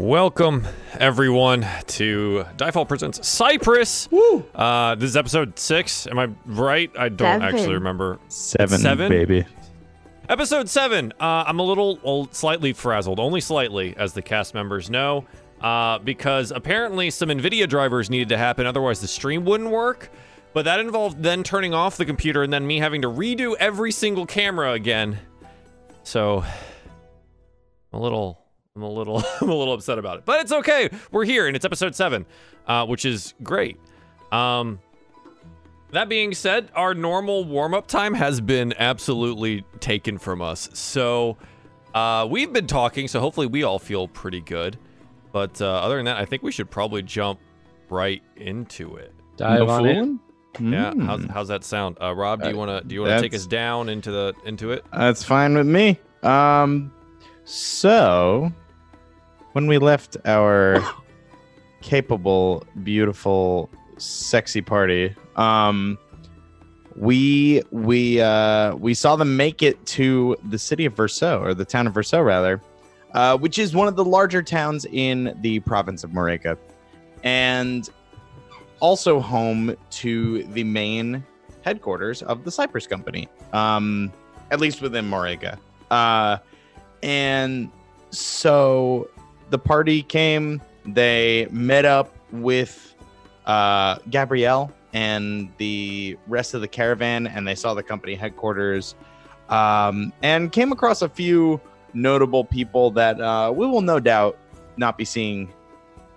Welcome, everyone, to Diefall Presents Cypress. Woo! Uh, this is episode six. Am I right? I don't Seven. actually remember. Seven, Seven? baby. Episode seven. Uh, I'm a little, well, slightly frazzled, only slightly, as the cast members know, uh, because apparently some NVIDIA drivers needed to happen, otherwise the stream wouldn't work. But that involved then turning off the computer and then me having to redo every single camera again. So, I'm a little, I'm a little, I'm a little upset about it. But it's okay. We're here, and it's episode seven, uh, which is great. Um, that being said, our normal warm up time has been absolutely taken from us. So uh, we've been talking, so hopefully we all feel pretty good. But uh, other than that, I think we should probably jump right into it. Dive No on in. Yeah, Mm. how's, how's that sound, uh, Rob? Do you Uh, want to do you want to take us down into the into it? That's fine with me. Um, so when we left our capable, beautiful, sexy party, um, we we uh we saw them make it to the city of Verso or the town of Verso rather, uh, which is one of the larger towns in the province of Moreca, and also home to the main headquarters of the Cypress Company. Um, at least within Moreca. Uh, and so the party came. They met up with uh, Gabrielle and the rest of the caravan, and they saw the company headquarters. Um, and came across a few notable people that uh, we will no doubt not be seeing.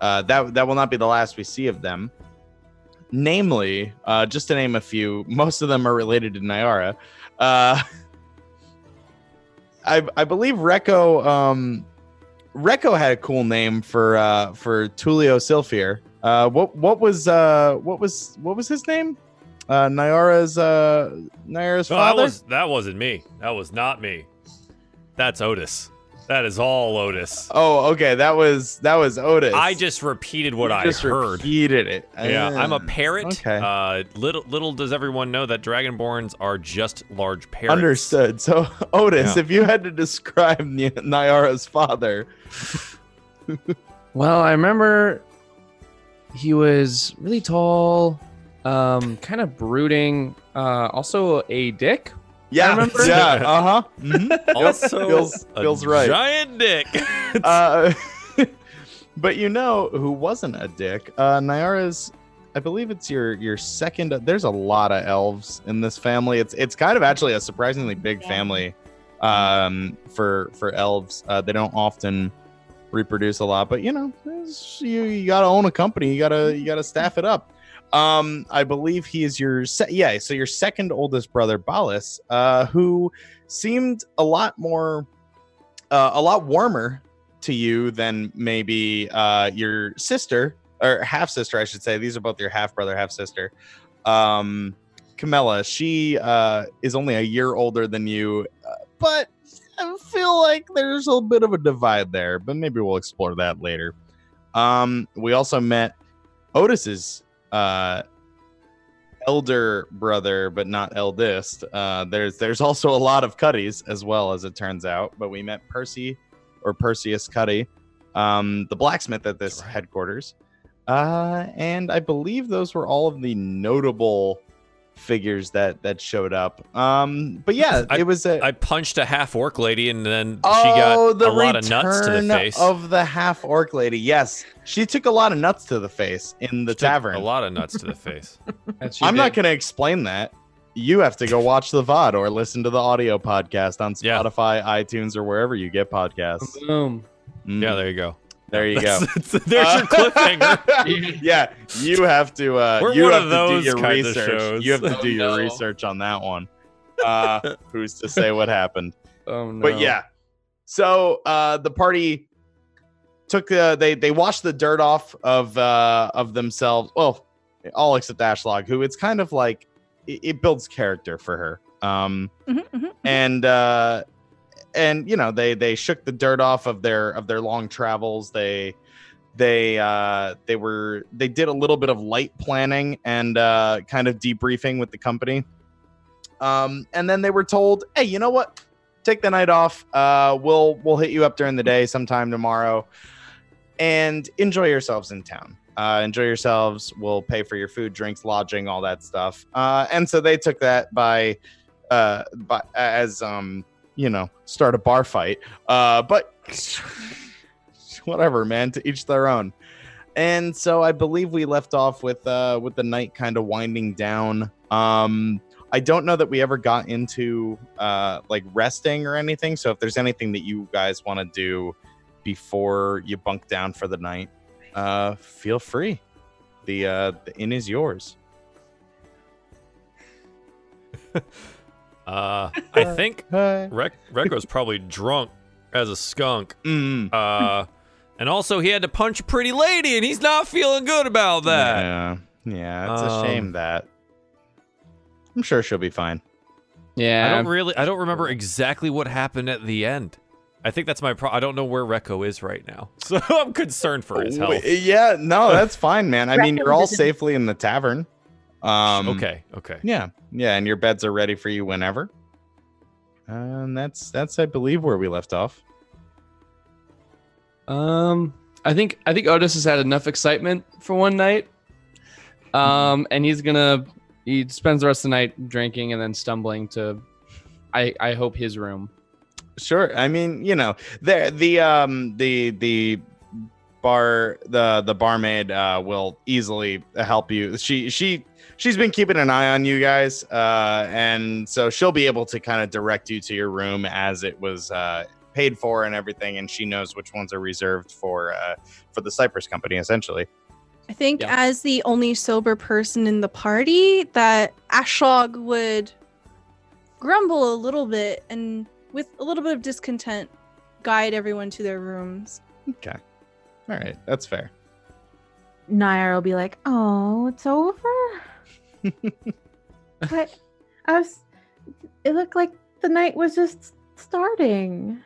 Uh, that that will not be the last we see of them. Namely, uh, just to name a few, most of them are related to Nyara. Uh, I I believe Reko um Reko had a cool name for uh for Tulio Silfier. Uh what what was uh what was what was his name? Uh Nyara's uh Nyara's No, that father? was that wasn't me. That was not me. That's Otis. That is all Otis. Oh, okay, that was that was Otis. I just repeated what You I just heard. repeated it. Yeah, I'm a Ah, parrot. Okay. Uh, little little does everyone know that dragonborns are just large parrots. Understood. So Otis, Yeah. if you had to describe Ny- Nyara's father, Well, I remember he was really tall, um, kind of brooding. Uh, also a dick. Yeah, remember. yeah, uh huh. Mm-hmm. Also, Feels- a feels right. Giant dick. uh, but you know who wasn't a dick? Uh, Nyara's. I believe it's your your second. There's a lot of elves in this family. It's it's kind of actually a surprisingly big Yeah. family um, for for elves. Uh, they don't often reproduce a lot, but you know, you, you gotta own a company. You gotta you gotta staff it up. Um, I believe he is your se- yeah. So your second oldest brother, Balis, uh, who seemed a lot more, uh, a lot warmer to you than maybe uh, your sister or half sister, I should say. These are both your half brother, half sister. Um, Camilla, she uh, is only a year older than you, uh, but I feel like there's a bit of a divide there. But maybe we'll explore that later. Um, we also met Otis's uh, elder brother, but not eldest. Uh, there's there's also a lot of Cuddies as well as it turns out. But we met Percy or Perseus Cuddy, um, the blacksmith at this right. headquarters. Uh, and I believe those were all of the notable figures that that showed up. Um, but yeah, I- it was a I punched a half orc lady, and then oh, she got the a lot of nuts to the face. of the half orc lady. Yes, she took a lot of nuts to the face in the She took tavern. A lot of nuts to the face. I'm not going to explain that. You have to go watch the VOD or listen to the audio podcast on Yeah. Spotify, iTunes, or wherever you get podcasts. Boom. Mm, Yeah, there you go. There you go. That's- There's your cliffhanger. yeah, you have to. Uh, We're you one have of to do your kinds of research. shows. You have to Oh, do your no. research on that one. Uh, who's to say what happened? Oh no. But yeah, so uh, the party took uh, they they washed the dirt off of uh, of themselves. Well, all except Ashlog, who it's kind of like it, it builds character for her. Um, Mhm, mhm, mhm. and uh, and you know they they shook the dirt off of their of their long travels. They they uh they were they did a little bit of light planning and uh kind of debriefing with the company um and then they were told hey you know what take the night off uh we'll we'll hit you up during the day sometime tomorrow and enjoy yourselves in town. Uh, enjoy yourselves. We'll pay for your food, drinks, lodging, all that stuff. Uh, and so they took that by, uh, by as um, you know, start a bar fight. Uh, but whatever, man. To each their own. And so I believe we left off with uh, with the night kind of winding down. Um, I don't know that we ever got into uh, like resting or anything. So if there's anything that you guys want to do before you bunk down for the night, uh, feel free. The uh, the inn is yours. Uh, I think Hi. Rec- Reko's probably drunk as a skunk. Mm. Uh, and also he had to punch a pretty lady, and he's not feeling good about that. Yeah, yeah, it's a Um, shame that. I'm sure she'll be fine. Yeah. I don't really, I don't remember exactly what happened at the end. I think that's my pro. I don't know where Reko is right now, so I'm concerned for his health. Yeah, no, that's fine, man. I mean, you're all safely in the tavern. Um, okay, okay. Yeah, yeah, and your beds are ready for you whenever. And that's that's I believe where we left off. Um, I think I think Otis has had enough excitement for one night. Um, and he's gonna he spends the rest of the night drinking and then stumbling to, I I hope his room. Sure. I mean, you know, the the um the the bar the the barmaid uh will easily help you. She she she's been keeping an eye on you guys uh and so she'll be able to kind of direct you to your room as it was uh paid for and everything and she knows which ones are reserved for uh for the Cypress company essentially. I think Yeah. as the only sober person in the party, that Ashlog would grumble a little bit and with a little bit of discontent guide everyone to their rooms. Okay. All right, that's fair. Nair will be like, "Oh, it's over." but I was. It looked like the night was just starting.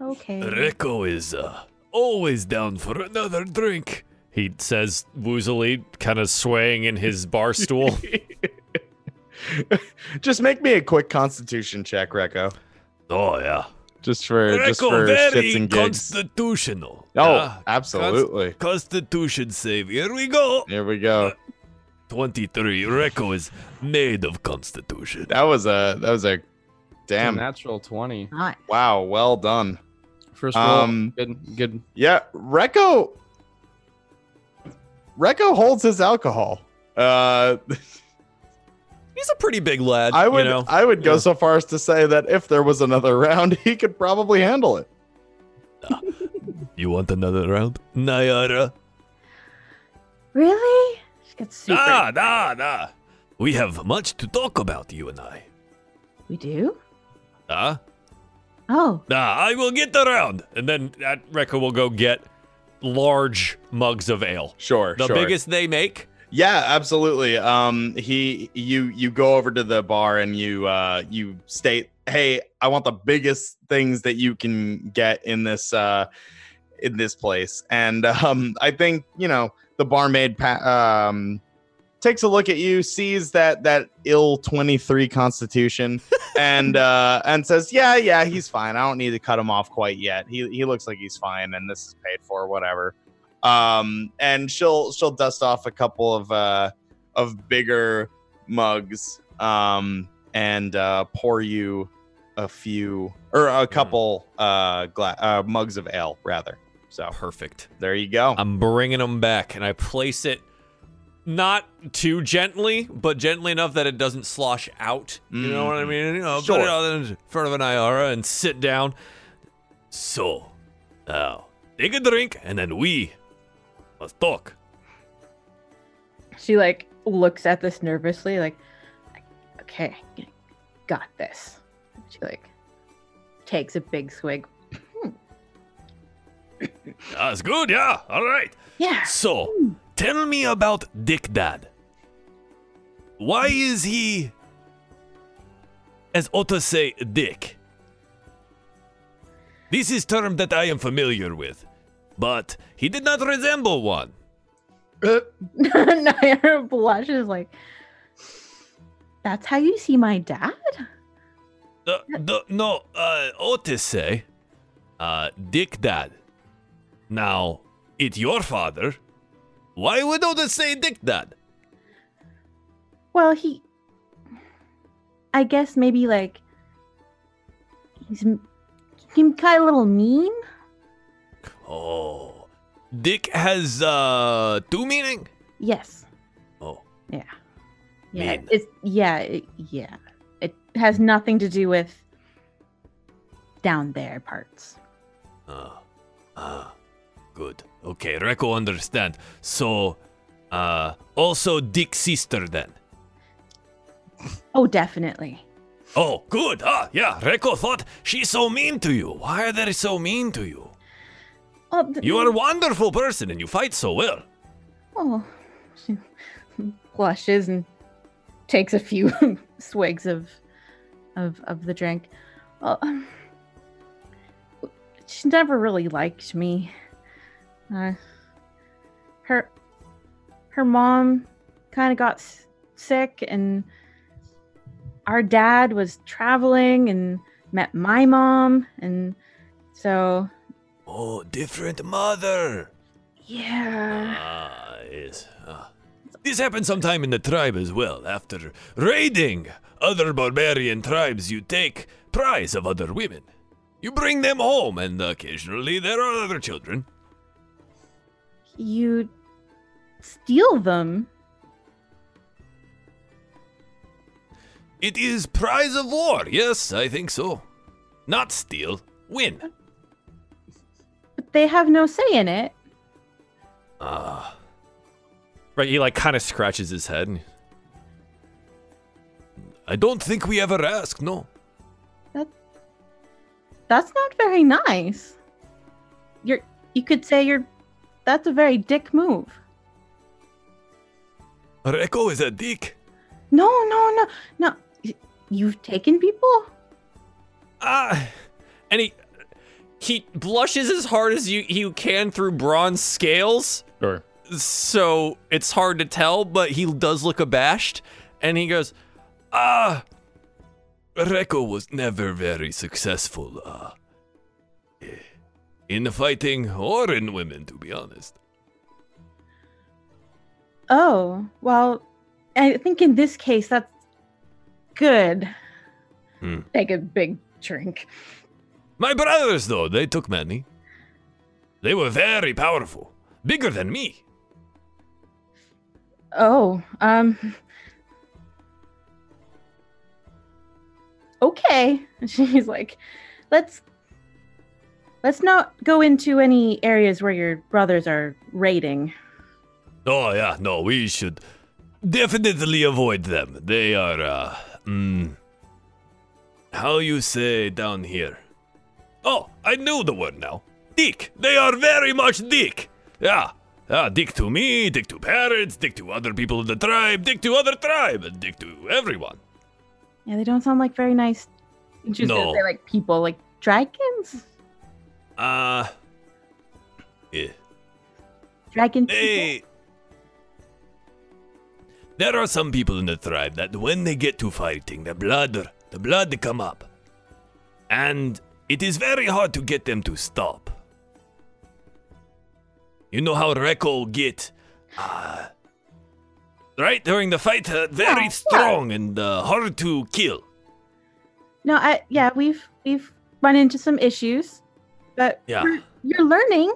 Okay. Reko is uh, always down for another drink. He says woozily, kind of swaying in his bar stool. Just make me a quick constitution check, Reko. oh yeah, Just for just for shits and gigs. constitutional. Oh, absolutely. Constitution save. Here we go. Here we go. 23. Reko is made of constitution. That was a that was a damn natural twenty. Nice. wow, well done. First roll. Um, good good. Yeah, Reko Reko holds his alcohol. Uh He's a pretty big lad. I would You know? I would go Yeah. so far as to say that if there was another round, he could probably handle it. You want another round? Nayara? Really? She gets super. Nah, nah, nah. We have much to talk about, you and I. We do. Huh? Oh, Nah, I will get around. And then uh, Reko will go get large mugs of ale. Sure, The sure. biggest they make. Yeah, absolutely. Um, he, you, you go over to the bar and you, uh, you state, "Hey, I want the biggest things that you can get in this, uh, in this place." And um, I think you know the barmaid pa- um takes a look at you, sees that that ill twenty three constitution, and uh, and says, "Yeah, yeah, he's fine. I don't need to cut him off quite yet. He he looks like he's fine, and this is paid for, whatever." um and she'll she'll dust off a couple of uh of bigger mugs um and uh pour you a few or a couple uh, gla- uh mugs of ale rather so Perfect. there you go I'm bringing them back, and I place it not too gently, but gently enough that it doesn't slosh out. You know what I Mhm. mean? You know, Sure. put it out in front of an Iara and sit down. So, now take a drink, and then we must talk. she like looks at this nervously, like, okay, got this. She like takes a big swig. That's good, yeah. All right. Yeah. So, tell me about Dick Dad. Why is he, as Otto say, Dick? This is term that I am familiar with, but he did not resemble one. Naira blushes like, that's how you see my dad? The, the, no, uh, Otis say, uh, Dick Dad. Now, it's your father. Why would Otis say Dick Dad? Well, he. I guess maybe like. He's, m- he's kind of a little mean. Oh, Dick has uh two meaning. Yes. Oh, Yeah. Mean. It's yeah. It, yeah. It has nothing to do with down there parts. ah, ah, good. Okay, Reko understand. So, uh, also Dick's sister then. Oh, definitely. Oh, good. Ah, yeah. Reko thought she's so mean to you. Why are they so mean to you? Oh, th- You are a wonderful person and you fight so well. Oh, she blushes and takes a few swigs of of of the drink. Well, um, she never really liked me. Uh, her her mom kind of got s- sick, and our dad was traveling and met my mom, and so Oh, different mother. yeah. Ah, yes. Ah. This happened sometime in the tribe as well. After raiding other barbarian tribes, you take prize of other women. You bring them home, and occasionally there are other children. You steal them. It is prize of war. Yes, I think so. Not steal, win. But they have no say in it. Ah. Right, he like kind of scratches his head. I don't think we ever asked, no. That's not very nice. You're you could say you're that's a very dick move. Reko is a dick. No, no, no. No. You've taken people? Ah, and he he blushes as hard as you you can through bronze scales, Sure. so it's hard to tell. But he does look abashed, and he goes, "Ah, Reko was never very successful, uh, in fighting or in women, to be honest." Oh, well, I think in this case that's good. Hmm. Take a big drink. My brothers, though, they took many. They were very powerful, bigger than me. Oh, um Okay. She's like, let's let's not go into any areas where your brothers are raiding. Oh yeah, no, we should definitely avoid them. They are uh mm, how you say down here. Oh, I knew the word now. Dick. They are very much dick. Yeah. Yeah, dick to me, dick to parents, dick to other people in the tribe, dick to other tribe, and dick to everyone. Yeah, they don't sound like very nice. She's No. gonna say like people, like dragons, Uh yeah. dragon people. There are some people in the tribe that when they get to fighting, the blood, the blood come up, and it is very hard to get them to stop. You know how Reko get, uh, right during the fight, uh, very Yeah, strong and uh, hard to kill. No, I yeah, we've we've run into some issues, but Yeah. you're, you're learning.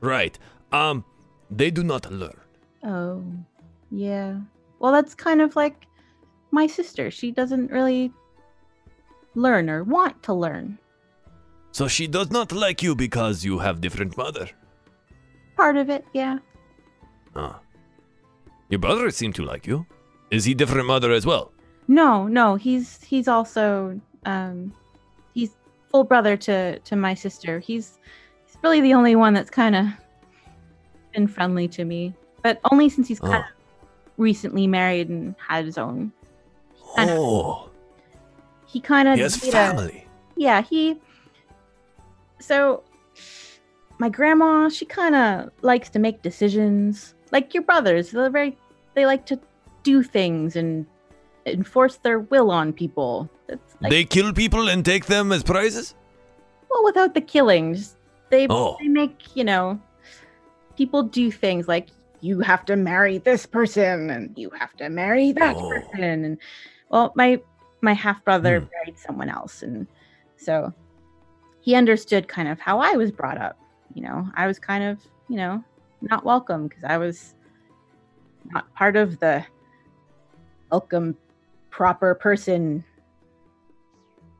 Right. Um, they do not learn. Oh, yeah. Well, that's kind of like my sister. She doesn't really learn or want to learn. So she does not like you because you have different mother. Part of it, yeah. Ah. Your brother seemed to like you. Is he different mother as well? No, no, he's he's also um full brother to to my sister. He's he's really the only one that's kind of been friendly to me, but only since he's oh. kind Oh. of recently married and had his own. Know. Oh, He kind of has family. yeah, he so my grandma, she kind of likes to make decisions. Like your brothers, they're very they like to do things and enforce their will on people. Like they kill people and take them as prizes? well without the killings, they Oh. they make you know people do things like you have to marry this person and you have to marry that Oh. person and well my my half brother Hmm. married someone else and so he understood kind of how I was brought up you know I was kind of you know not welcome because I was not part of the welcome proper person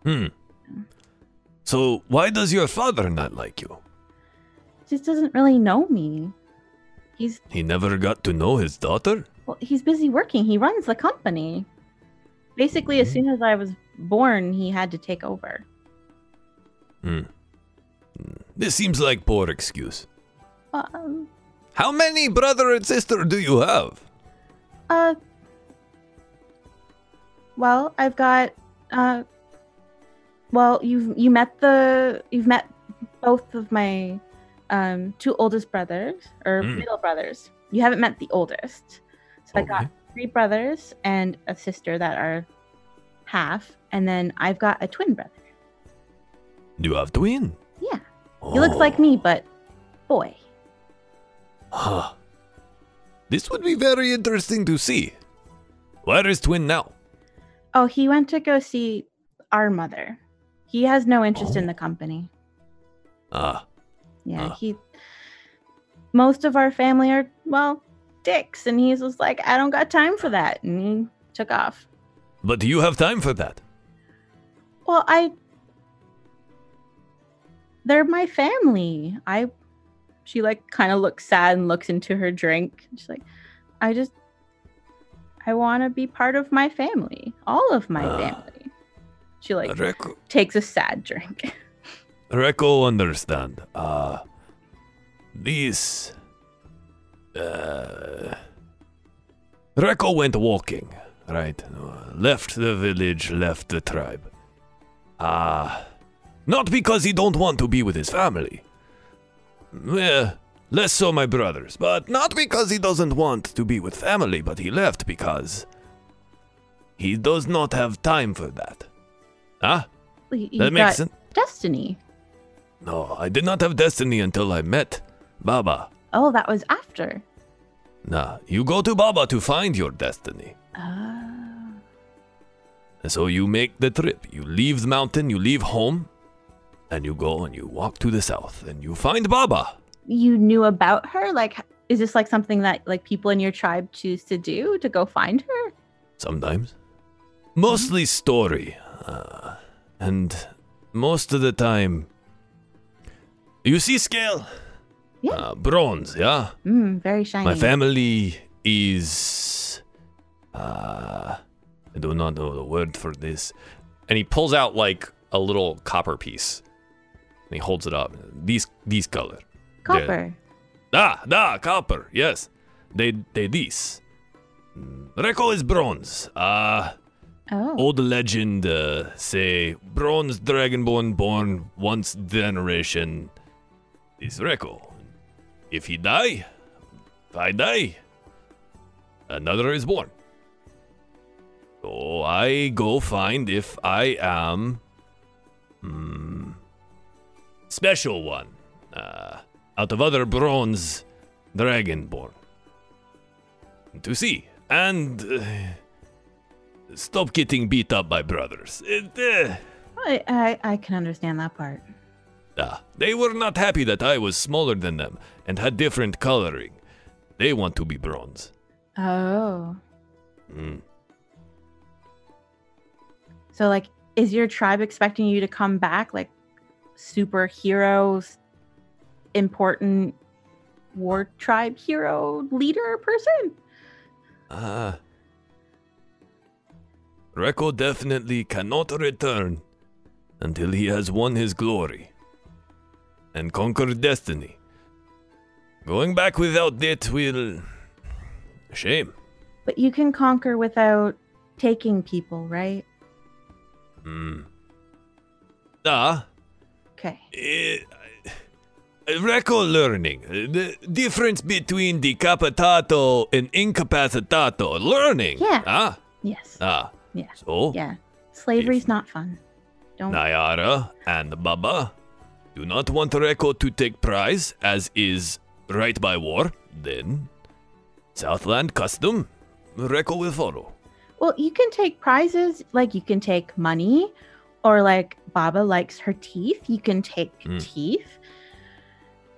Hmm. So why does your father not like you? just doesn't really know me he's He never got to know his daughter? Well, he's busy working. He runs the company. Basically, as soon as I was born, he had to take over. Hmm. Hmm. This seems like poor excuse. Um, How many brother and sister do you have? uh, well, I've got, uh, well, you've you met the you've met both of my um two oldest brothers or Mm. middle brothers. You haven't met the oldest. So I got three brothers and a sister that are half, and then I've got a twin brother. Do you have twin? Yeah. He looks like Oh. me, but boy. Huh. This would be very interesting to see. Where is twin now? Oh, he went to go see our mother. He has no interest in Oh. the company. Ah, Yeah, Ah. he. Most of our family are well dicks, and he's just like, I don't got time for that, and he took off. but do you have time for that? Well, I. They're my family. I. She like kind of looks sad and looks into her drink. She's like, I just. I want to be part of my family, all of my Ah. family. She like Reko, takes a sad drink. Reko understand. Uh, these. Uh, Reko went walking, right? Uh, left the village, left the tribe. Ah, not because he don't want to be with his family. Well, less so my brothers, but not because he doesn't want to be with family, but he left because he does not have time for that. Ah, You that makes sense. Destiny. No, I did not have destiny until I met Baba. Oh, that was after. Nah, you go to Baba to find your destiny. And so you make the trip. You leave the mountain, you leave home, and you go and you walk to the south and you find Baba. You knew about her? Like, is this like something that like people in your tribe choose to do to go find her? Sometimes. Mostly story. Uh, and most of the time. You see scale? Yeah. Uh, bronze, yeah? Mm, very shiny. My family is. Uh, I do not know the word for this. And he pulls out like a little copper piece. And he holds it up. These these color. Copper. Ah, da, copper. Yes, they they this. Reko is bronze. Uh, Oh. old legend uh, say bronze dragonborn born once generation is Reko. If he die, if I die, another is born. So I go find if I am hmm, special one uh, out of other bronze dragonborn to see and uh, stop getting beat up by brothers. It, uh, I, I I can understand that part. Ah, they were not happy that I was smaller than them and had different coloring. They want to be bronze. Oh. Mm. So like is your tribe expecting you to come back like superheroes important war tribe hero leader person? Ah. Reko definitely cannot return until he has won his glory and conquered destiny. Going back without it will. Shame. But you can conquer without taking people, right? Hmm. Ah. Okay. Eh, Reko learning. Uh, The difference between decapitato and incapacitato. Learning. Yeah. Ah. Yes. Ah. Yeah. So, Yeah. Slavery's not fun. Don't Nayara and Baba do not want Reko to take prize, as is right by war, then Southland custom, Reko will follow. Well, you can take prizes, like you can take money, or like Baba likes her teeth, you can take Mm. teeth.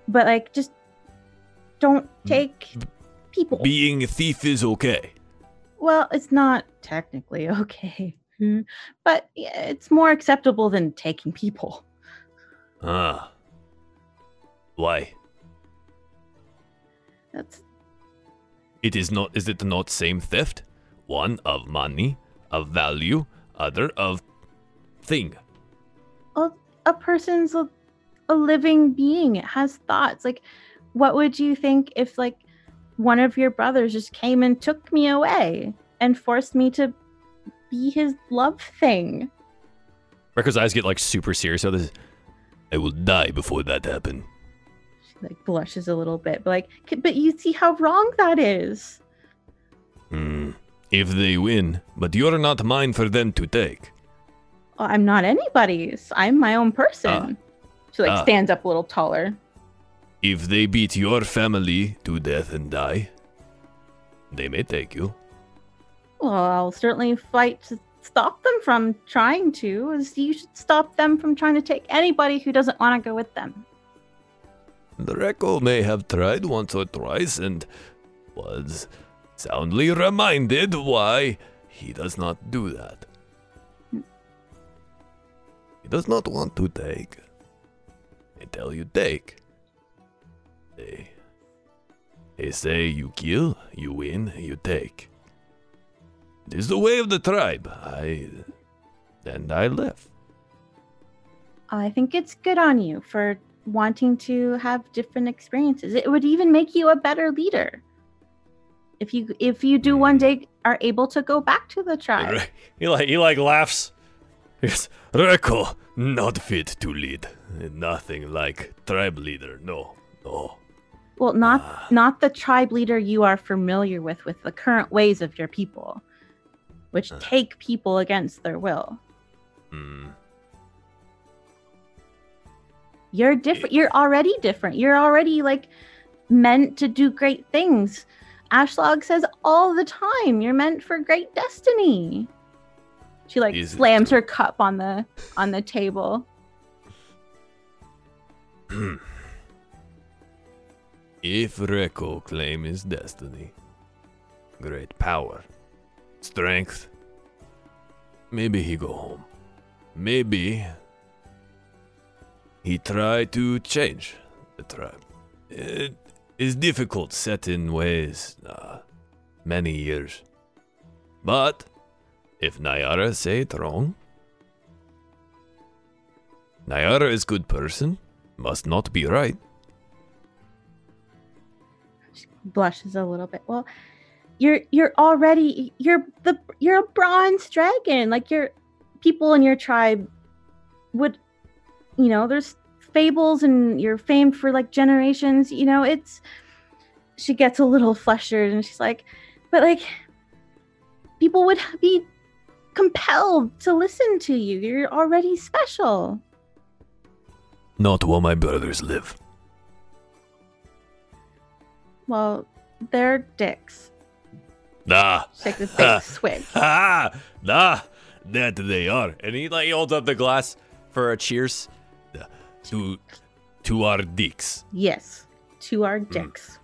But like just don't take people. Being a thief is okay. Well, it's not technically okay. Hmm. But it's more acceptable than taking people. Ah. Why? That's It is not is it not same theft? One of money, of value, other of thing. a, a person's a, a living being. It has thoughts. Like, what would you think if like one of your brothers just came and took me away and forced me to be his love thing? Reko's eyes get like super serious. So this I will die before that happen. She like blushes a little bit, but like, but you see how wrong that is. Hmm. If they win, but you're not mine for them to take. I'm not anybody's. I'm my own person. she like Ah. stands up a little taller. If they beat your family to death and die, they may take you. Well, I'll certainly fight to stop them from trying to. As you should stop them from trying to take anybody who doesn't want to go with them. The Reko may have tried once or twice and was soundly reminded why he does not do that. Hmm. He does not want to take. Tell you take. They, they say you kill, you win, you take. It is the way of the tribe. I and I left. I think it's good on you for wanting to have different experiences. It would even make you a better leader. If you if you do one day are able to go back to the tribe. He like he like laughs. Yes, Reko, not fit to lead. Nothing like tribe leader. No, no. Well, not Ah. not the tribe leader you are familiar with with the current ways of your people, which Uh. take people against their will. Hmm. You're different. You're already different. You're already like meant to do great things. Ashlog says all the time, you're meant for great destiny. She like Is slams true? her cup on the on the table. if Reko claim his destiny, great power, strength, maybe he go home. Maybe he try to change the tribe. It is difficult set in ways, uh, many years. But if Nayara say it wrong, Nayara is good person, must not be right. Blushes a little bit. Well, you're you're already you're the you're a bronze dragon. Like your people in your tribe would you know, there's fables and you're famed for like generations, you know, it's she gets a little flustered and she's like, but like people would be compelled to listen to you. You're already special. Not while my brothers live. Well, they're dicks. Nah. Take the big swig. Ah, nah, that they are. And he like he holds up the glass for a cheers. To to our dicks. Yes, to our dicks.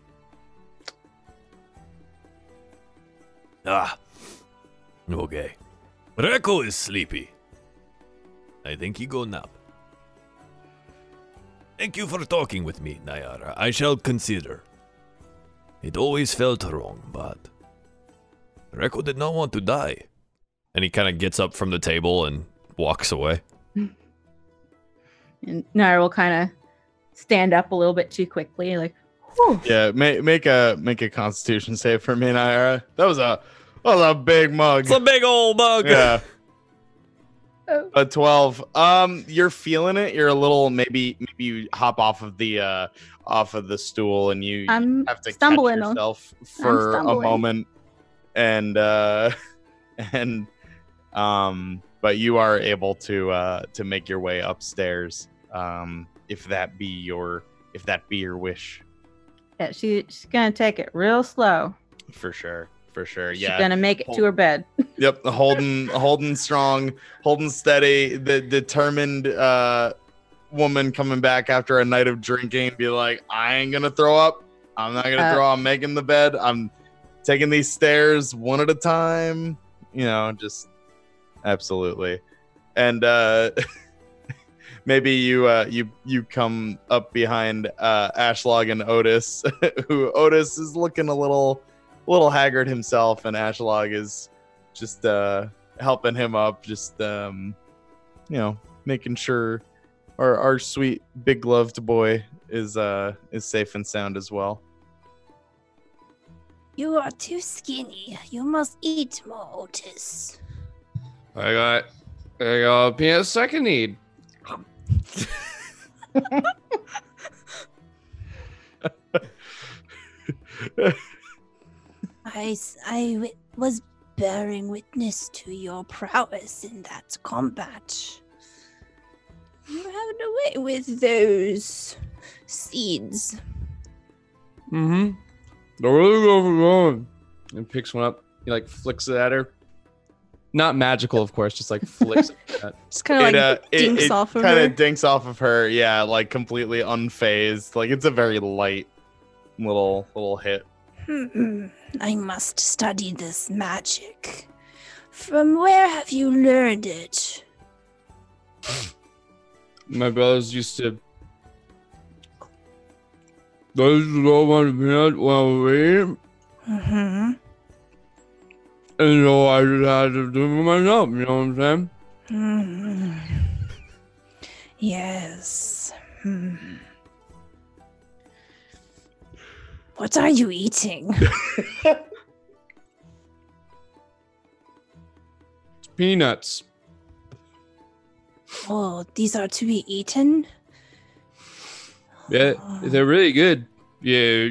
Ah. Okay. Reko is sleepy. I think he go nap. Thank you for talking with me, Nayara. I shall consider. It always felt wrong, but Reko did not want to die. And he kind of gets up from the table and walks away. And Nair will kind of stand up a little bit too quickly, like, whew. Yeah, make make a make a Constitution save for me, Naira. That was a that was a big mug. It's a big old mug. Yeah. A 12. Um you're feeling it. You're a little maybe maybe you hop off of the uh off of the stool and you, I'm have to stumbling. catch yourself for a moment and uh and um but you are able to uh to make your way upstairs um if that be your if that be your wish. Yeah, she, she's gonna take it real slow. For sure. For sure. Yeah, She's gonna make it to her bed. Yep, holding holding strong, holding steady, the determined uh woman coming back after a night of drinking, be like, I ain't gonna throw up. I'm not gonna Uh, throw, I'm making the bed. I'm taking these stairs one at a time. You know, just absolutely. And uh maybe you uh you you come up behind uh Ashlog and Otis, who Otis is looking a little little haggard himself, and Ashlog is just uh helping him up just um you know making sure our our sweet big gloved boy is uh is safe and sound as well You are too skinny. You must eat more, Otis. I got I got a penis I can need. I, s- I wi- was bearing witness to your prowess in that combat. You had a way with those seeds. Mm-hmm. They're really good for. And picks one up. He like flicks it at her. Not magical, of course, just like flicks it. Just kind of like it uh it, dinks it off of kind her. of dinks off of her yeah like completely unfazed like it's a very light little little hit Hmm, I must study this magic. From where have you learned it? My brothers used to. Those want to peanut while we eat. hmm And so I just had to do it myself, you know what I'm saying? Hmm. Yes. Hmm. What are you eating? It's peanuts. Oh, these are to be eaten? Yeah, they're really good. Yeah,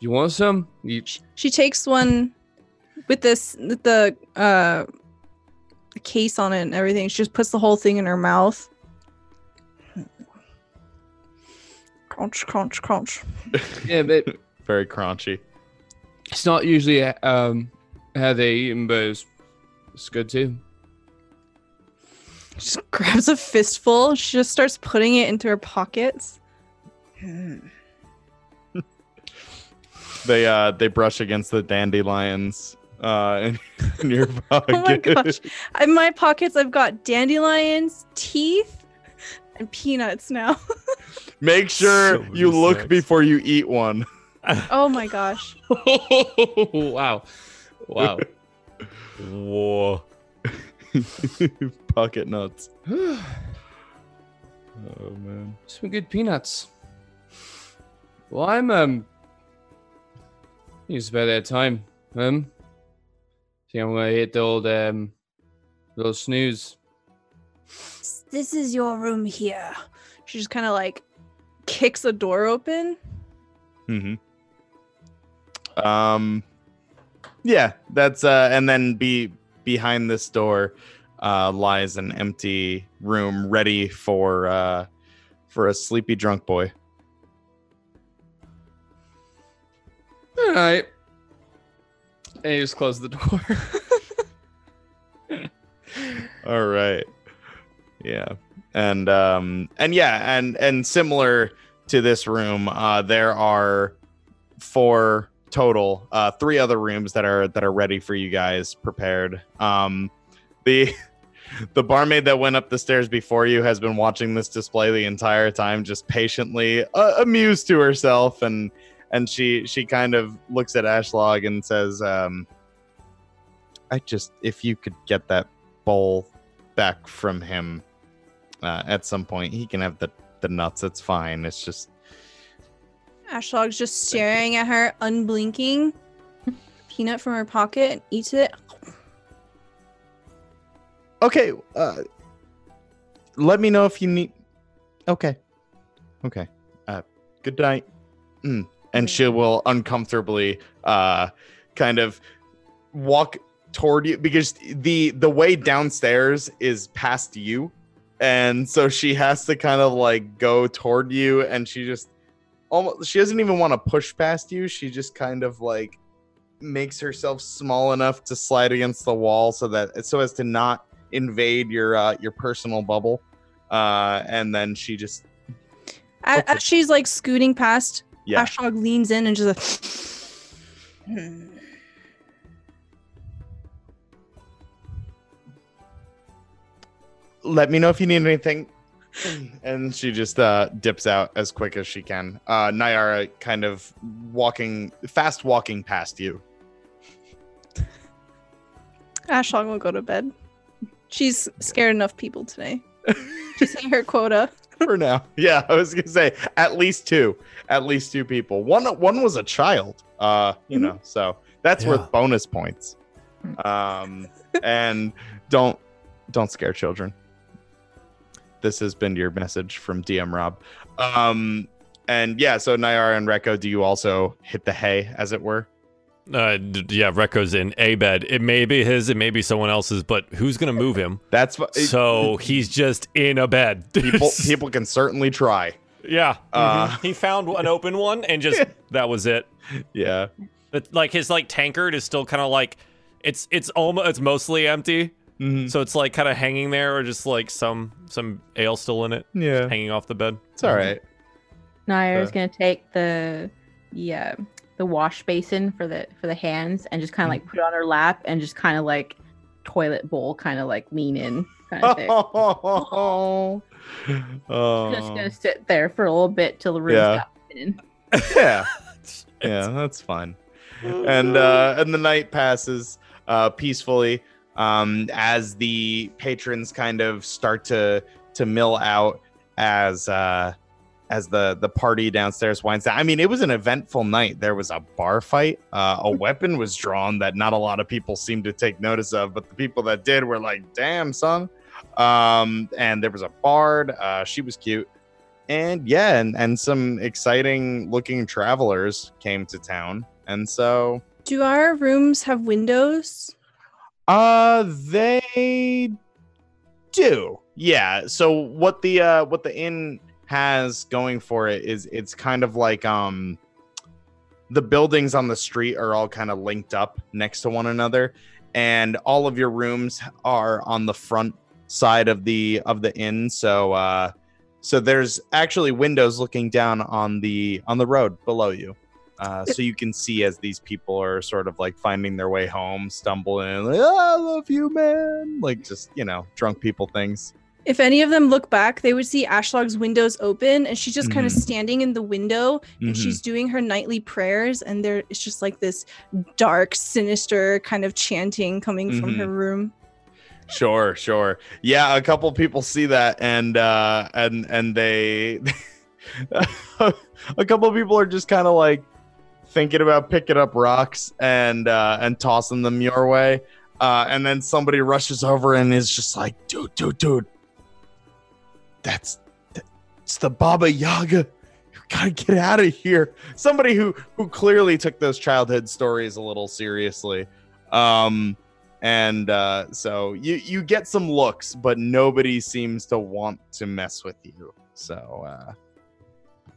you want some? You, She takes one with this with the uh the case on it and everything. She just puts the whole thing in her mouth. Crunch, crunch, crunch. yeah, but very crunchy it's not usually um how they eat 'em, but it's, it's good too. She just grabs a fistful. She just starts putting it into her pockets. They uh they brush against the dandelions uh in, in your pocket Oh my gosh. In my pockets, I've got dandelions, teeth, and peanuts now. make sure So you look snacks. before you eat one oh my gosh. wow, wow. Whoa. pocket nuts oh man Some good peanuts. Well, I'm um. I think it's about that time. Um. See, I'm gonna hit the old um. Little snooze. This is your room here. She just kind of like kicks a door open. Mm hmm Um, yeah, that's uh, and then be behind this door uh, lies an empty room ready for uh, for a sleepy drunk boy. All right. And you just close the door. All right. Yeah. And um and yeah, and and similar to this room, uh there are four total, uh three other rooms that are that are ready for you guys prepared. Um the the barmaid that went up the stairs before you has been watching this display the entire time just patiently uh, amused to herself and and she she kind of looks at Ashlog and says um I just if you could get that bowl back from him uh, at some point. He can have the the nuts. It's fine. It's just Ashlog's just staring at her, unblinking. Peanut from her pocket and eats it. okay. Uh, let me know if you need. Okay. Okay. Uh, good night. Mm. And she will uncomfortably, uh, kind of walk toward you because the the way downstairs is past you. and so she has to kind of like go toward you and she just almost she doesn't even want to push past you she just kind of like makes herself small enough to slide against the wall so that so as to not invade your uh your personal bubble uh and then she just A- Okay. As she's like scooting past, yeah Ashlog leans in and just Hmm. let me know if you need anything and she just uh dips out as quick as she can uh nyara kind of walking fast walking past you Ashlog will go to bed. She's scared enough people today. She's hitting her quota. for now. Yeah, I was gonna say at least two, at least two people. One one was a child. Uh, you Mhm. know, so that's Yeah. worth bonus points. Um, and don't don't scare children. This has been your message from DM Rob. Um, and yeah, so Nyara and Reko, do you also hit the hay, as it were? Uh, d- yeah, Reko's in a bed. It may be his, it may be someone else's, but who's gonna move him? That's what So he's just in a bed. people people can certainly try. yeah. Uh, mhm. he found an open one and just that was it. Yeah. But like his like tankard is still kind of like it's it's almost it's mostly empty, Mhm. so it's like kind of hanging there, or just like some some ale still in it, Yeah. hanging off the bed. It's all right. Nyara's Uh. gonna take the yeah the wash basin for the for the hands and just kind of like put it on her lap and just kind of like toilet bowl kind of like lean in kind of thing. Oh. Just gonna sit there for a little bit till the room Yeah. stops spinning. yeah. Yeah, that's fine. and uh and the night passes uh peacefully um as the patrons kind of start to to mill out as uh as the the party downstairs winds down. I mean, it was an eventful night. There was a bar fight. Uh, a weapon was drawn that not a lot of people seemed to take notice of, but the people that did were like, "Damn, son!" Um, and there was a bard. Uh, she was cute, and yeah, and and some exciting looking travelers came to town, and so Do our rooms have windows? Uh they do. Yeah. So what the uh what the inn has going for it is it's kind of like um the buildings on the street are all kind of linked up next to one another and all of your rooms are on the front side of the of the inn so uh so there's actually windows looking down on the on the road below you uh, so you can see as these people are sort of like finding their way home, stumbling, like, "Oh, I love you, man. Like just, you know, drunk people things. If any of them look back, they would see Ashlog's windows open and she's just kind of standing in the window and Mhm. she's doing her nightly prayers and there it's just like this dark, sinister kind of chanting coming from Mhm. her room. Sure, sure. Yeah, a couple people see that and uh and and they a couple people are just kind of like thinking about picking up rocks and uh and tossing them your way. Uh and then somebody rushes over and is just like, "Dude, dude, dude. That's it's the Baba Yaga. You got to get out of here." Somebody who who clearly took those childhood stories a little seriously. Um and uh, so you you get some looks, but nobody seems to want to mess with you. So uh,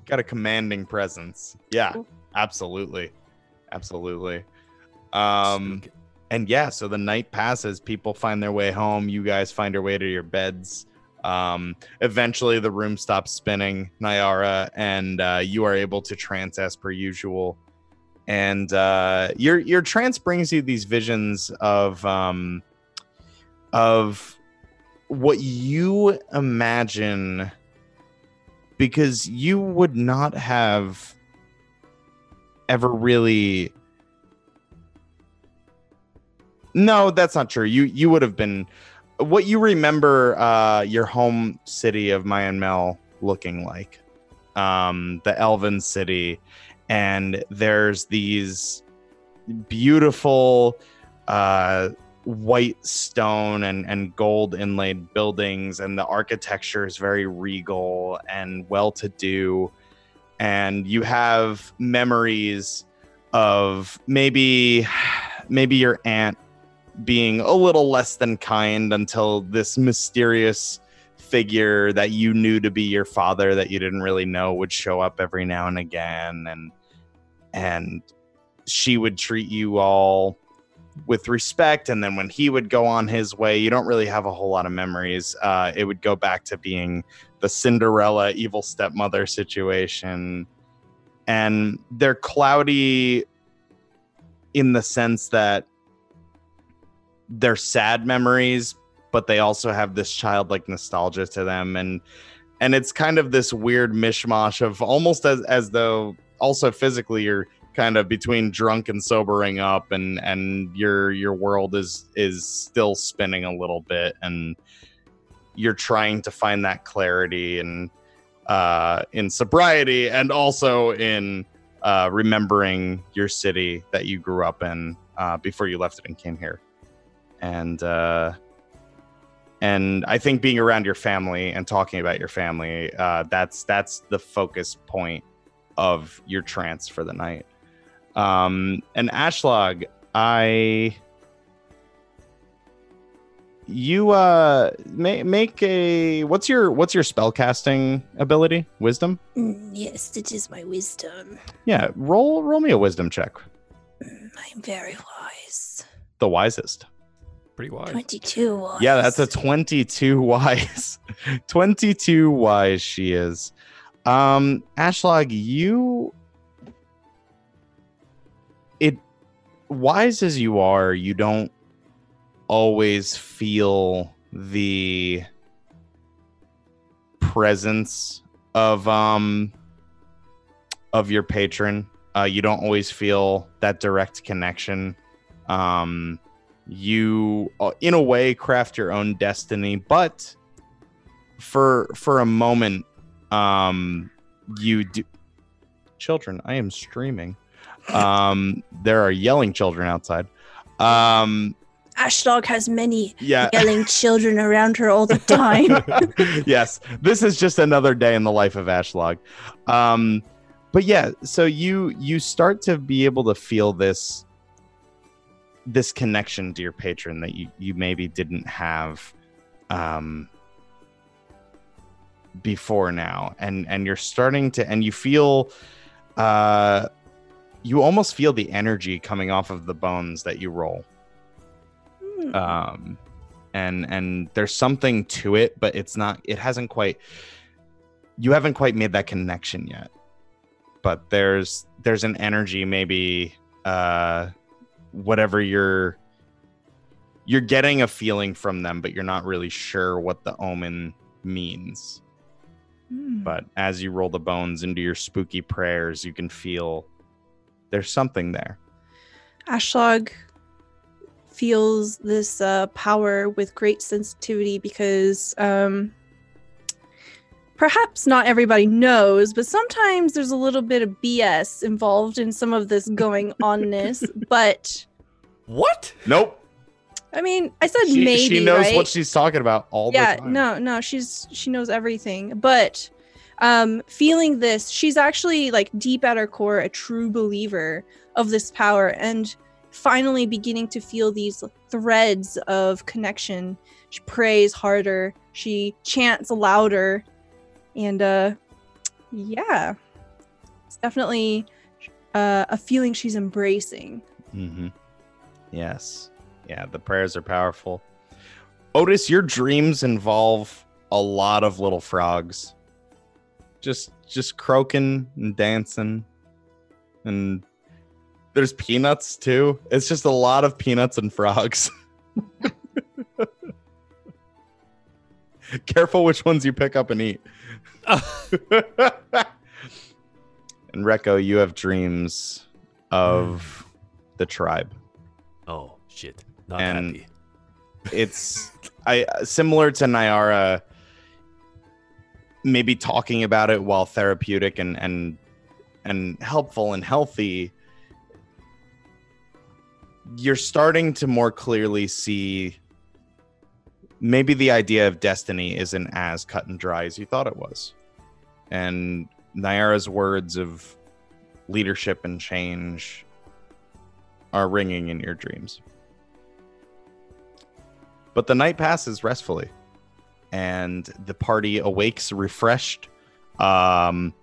got a commanding presence. Yeah. Absolutely, absolutely. Um, and yeah, so the night passes. People find their way home. You guys find your way to your beds. Um, eventually, the room stops spinning, Nyara, and uh, you are able to trance as per usual and uh, your your trance brings you these visions of um, of what you imagine because you would not have ever really no that's not true. You you would have been what you remember uh your home city of Mayan Mel looking like um the elven city and there's these beautiful uh white stone and and gold inlaid buildings and the architecture is very regal and well to do and you have memories of maybe maybe your aunt being a little less than kind until this mysterious figure that you knew to be your father that you didn't really know would show up every now and again. And and she would treat you all with respect and then when he would go on his way you don't really have a whole lot of memories. Uh, it would go back to being the cinderella evil stepmother situation. And they're cloudy in the sense that they're sad memories but they also have this childlike nostalgia to them. And and it's kind of this weird mishmash of almost as as though also physically you're kind of between drunk and sobering up and and your your world is is still spinning a little bit and you're trying to find that clarity and uh in sobriety and also in uh remembering your city that you grew up in uh before you left it and came here. And uh and i think being around your family and talking about your family uh that's that's the focus point of your trance for the night um, and Ashlog, I you uh make make a what's your what's your spell casting ability? Wisdom? Mm, yes, it is my wisdom. Yeah, roll roll me a wisdom check. Mm, I am very wise. The wisest. Pretty wise. 22 wise. Yeah, that's a 22 wise. 22 wise she is. Um Ashlog, you wise as you are, you don't always feel the presence of um of your patron. Uh, you don't always feel that direct connection. Um, you, uh, in a way, craft your own destiny, but for for a moment, um, you do. Children, I am streaming. Um, there are yelling children outside. Um, Ashlog has many yeah. yelling children around her all the time. yes, this is just another day in the life of Ashlog. Um, but yeah, so you you start to be able to feel this this connection to your patron that you you maybe didn't have um, before now, and and you're starting to and you feel. Uh, you almost feel the energy coming off of the bones that you roll Hmm. um and and there's something to it but it's not it hasn't quite you haven't quite made that connection yet but there's there's an energy maybe uh whatever you're you're getting a feeling from them but you're not really sure what the omen means Hmm. but as you roll the bones into your spooky prayers you can feel there's something there Ashlog feels this uh, power with great sensitivity because um, perhaps not everybody knows, but sometimes there's a little bit of BS involved in some of this going onness. but What? nope I mean, I said she, maybe. she knows right? what she's talking about all yeah, the time Yeah, no, no, she's she knows everything. But um feeling this, she's actually like deep at her core a true believer of this power and finally beginning to feel these threads of connection. She prays harder, she chants louder, and uh yeah. It's definitely uh, a feeling she's embracing. Mm-hmm. Yes. Yeah, the prayers are powerful. Otis, your dreams involve a lot of little frogs. Just just croaking and dancing. And there's peanuts too. It's just a lot of peanuts and frogs. Careful which ones you pick up and eat. and Reko, you have dreams of the tribe. Oh shit! Not And- happy. it's I similar to Nyara maybe talking about it while therapeutic and and and helpful and healthy you're starting to more clearly see maybe the idea of destiny isn't as cut and dry as you thought it was and Nyara's words of leadership and change are ringing in your dreams but the night passes restfully. And the party awakes refreshed. Um,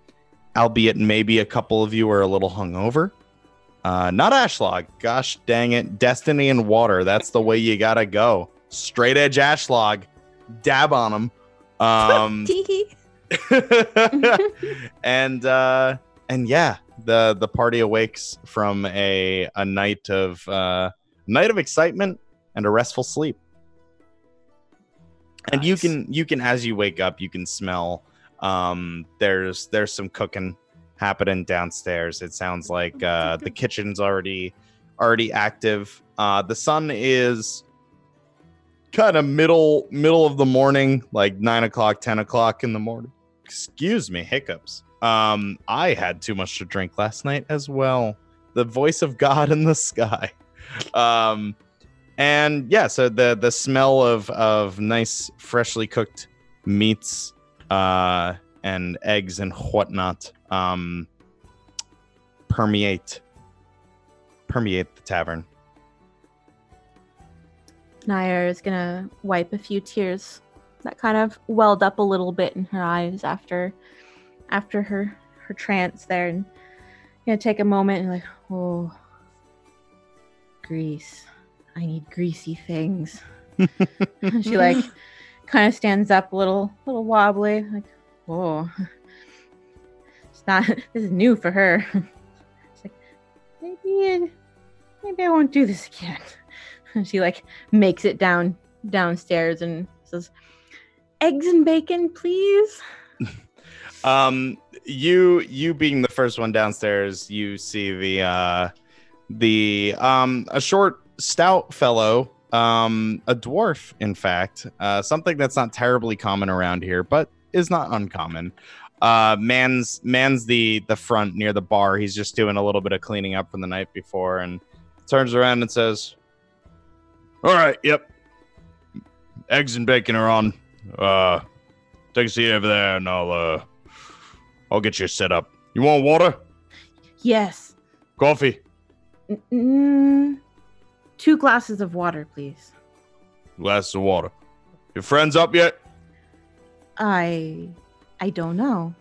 albeit maybe a couple of you are a little hungover. Uh, not Ashlog. Gosh dang it. Destiny and water. That's the way you gotta go. Straight edge Ashlog. Dab on them. Um, and uh and yeah the the party awakes from a a night of uh night of excitement and a restful sleep and you can you can as you wake up you can smell um there's there's some cooking happening downstairs. It sounds like uh the kitchen's already already active. Uh the sun is kind of middle middle of the morning like nine o'clock ten o'clock in the morning. Excuse me hiccups. Um i had too much to drink last night as well. The voice of god in the sky. Um and yeah so the the smell of of nice freshly cooked meats uh and eggs and whatnot um permeate permeate the tavern Nair is gonna wipe a few tears that kind of welled up a little bit in her eyes after after her her trance there and gonna take a moment and like, oh grease. I need greasy things. she like kind of stands up a little little wobbly, like, oh it's not this is new for her. It's like maybe maybe I won't do this again. And she like makes it down downstairs and says, "Eggs and bacon, please." um you you being the first one downstairs you see the uh the um a short stout fellow um a dwarf in fact uh something that's not terribly common around here but is not uncommon uh man's man's the the front near the bar he's just doing a little bit of cleaning up from the night before and turns around and says all right yep eggs and bacon are on uh take a seat over there and i'll uh I'll get you set up. You want water? Yes. Coffee? Mm, two glasses of water, please. Glasses of water. Your friends up yet? I I don't know.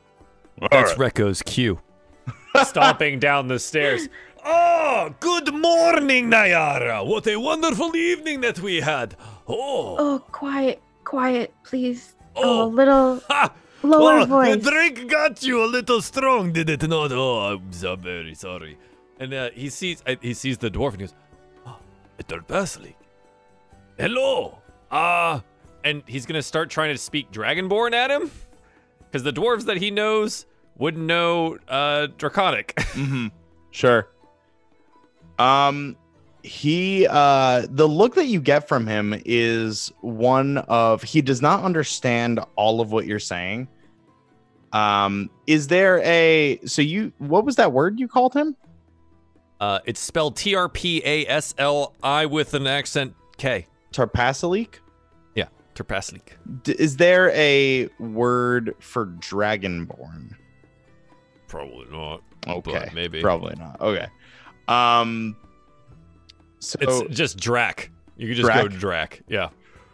All That's right. Reko's cue. Stomping down the stairs. Oh, good morning, Nyara. What a wonderful evening that we had. Oh, Oh, quiet, quiet, please. Oh, a oh, little ha! lower oh, voice. The drink got you a little strong, did it not? Oh, I'm so very sorry. And uh, he sees uh, he sees the dwarf and he goes, Mr. Basilic. Hello. Uh, and he's gonna start trying to speak Dragonborn at him, because the dwarves that he knows wouldn't know uh Draconic. Mm-hmm. Sure. Um, he uh, the look that you get from him is one of he does not understand all of what you're saying. Um, is there a so you what was that word you called him? Uh, it's spelled T R P A S L I with an accent K. Tarpasalik? Yeah, Terpaslik. D- is there a word for dragonborn? Probably not. Okay, but maybe. Probably not. Okay. Um. So It's just Drac. You could just go Drac? to Drac. Yeah,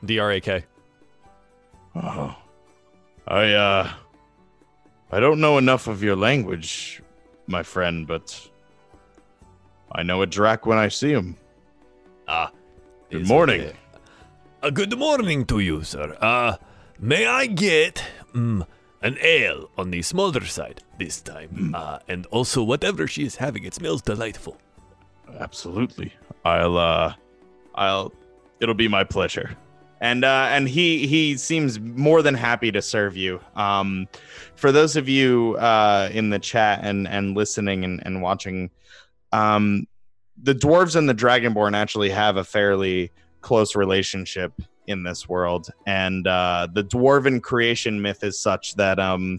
D R A K. Oh, I uh, I don't know enough of your language, my friend, but I know a Drac when I see him. Ah. Good morning. okay. Uh, good morning to you, sir. Uh, may I get mm, an ale on the smaller side this time? Uh, and also whatever she is having, it smells delightful. Absolutely. I'll uh, I'll. It'll be my pleasure. And uh, and he he seems more than happy to serve you. Um, for those of you uh in the chat and and listening and and watching, um, the dwarves and the dragonborn actually have a fairly close relationship in this world. And uh the dwarven creation myth is such that um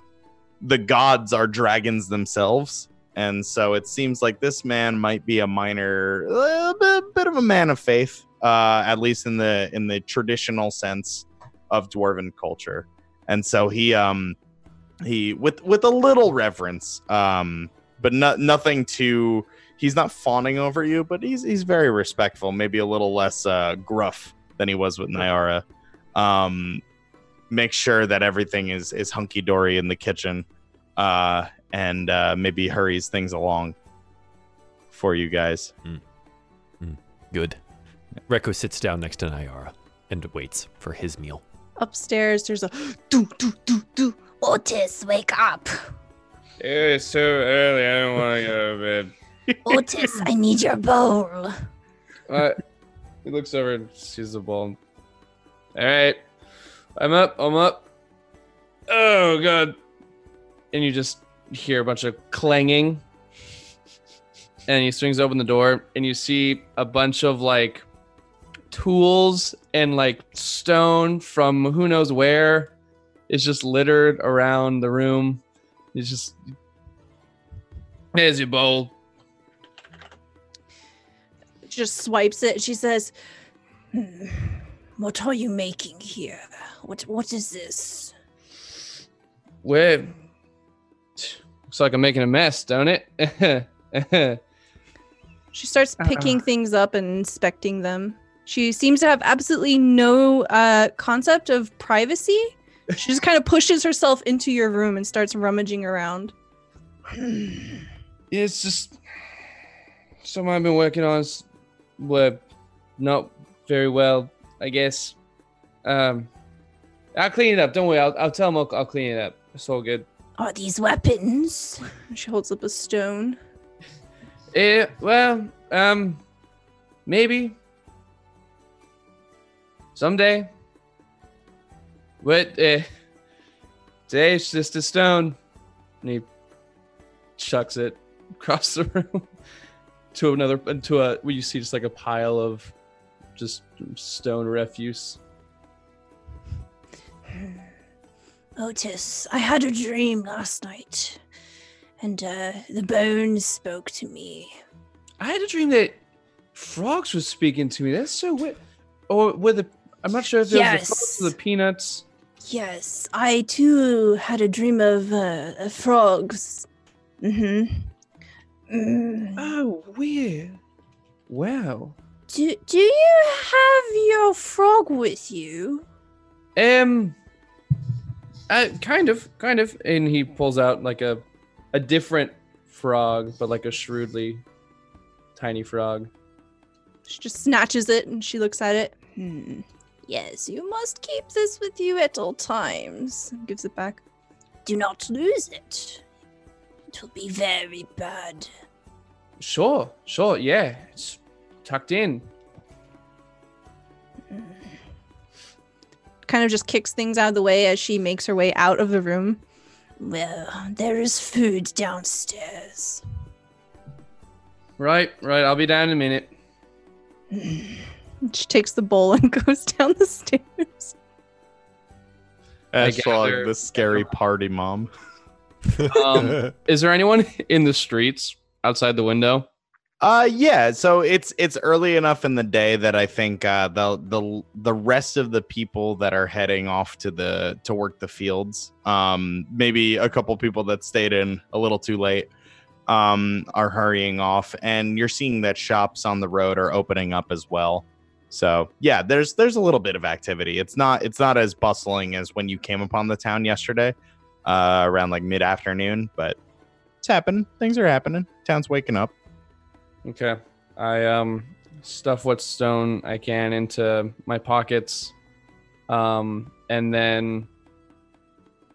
the gods are dragons themselves. And so it seems like this man might be a minor a bit, bit of a man of faith uh at least in the in the traditional sense of dwarven culture. And so he um he with with a little reverence um but not nothing too he's not fawning over you but he's he's very respectful maybe a little less uh gruff than he was with Nyara um make sure that everything is is hunky dory in the kitchen, uh, and uh, maybe hurries things along for you guys. Good. Reko sits down next to Nyara and waits for his meal. Upstairs, there's a do do do do. Otis, wake up. It's so early. I don't want to go to bed. Otis, I need your bowl. Uh, he looks over and sees the bowl. All right, I'm up. I'm up. Oh god! And you just hear a bunch of clanging, and he swings open the door, and you see a bunch of like tools and like stone from who knows where is just littered around the room. It's just here's your bowl. She just swipes it. She says, Hmm. What are you making here? What what is this? Wait. Looks like I'm making a mess, don't it? She starts picking things up and inspecting them. She seems to have absolutely no uh, concept of privacy. She just kind of pushes herself into your room and starts rummaging around. It's just something I've been working on. s- Well, not very well, I guess. Um, I'll clean it up. Don't worry. I'll, I'll tell him I'll, I'll clean it up. It's all good. Are these weapons? She holds up a stone. Eh, well, um, maybe someday. But uh, today it's just a stone, and he chucks it across the room to another into a where you see just like a pile of just stone refuse. Otis, I had a dream last night, and uh, the bones spoke to me. I had a dream that frogs was speaking to me. That's so weird. Or were the I'm not sure if it was the frogs Yes. or the peanuts. Yes, I too had a dream of uh, frogs. Mm-hmm. Mm. Oh, weird. Wow. Do, do you have your frog with you? Um, uh, kind of, kind of. And he pulls out like a, a different frog, but like a shrewdly tiny frog. She just snatches it and she looks at it. Hmm. Yes, you must keep this with you at all times. Gives it back. Do not lose it. It will be very bad. Sure, sure, yeah. It's tucked in. Kind of just kicks things out of the way as she makes her way out of the room. Well, there is food downstairs. Right, right. I'll be down in a minute. She takes the bowl and goes down the stairs. I Ashlog, gather- the scary party mom. Um, is there anyone in the streets outside the window? Uh yeah, so it's it's early enough in the day that I think uh the the the rest of the people that are heading off to the to work the fields, um maybe a couple people that stayed in a little too late um are hurrying off and you're seeing that shops on the road are opening up as well. So, yeah, there's there's a little bit of activity. It's not it's not as bustling as when you came upon the town yesterday uh around like mid-afternoon, but it's happening. Things are happening. Town's waking up. Okay. I um stuff what stone I can into my pockets. Um and then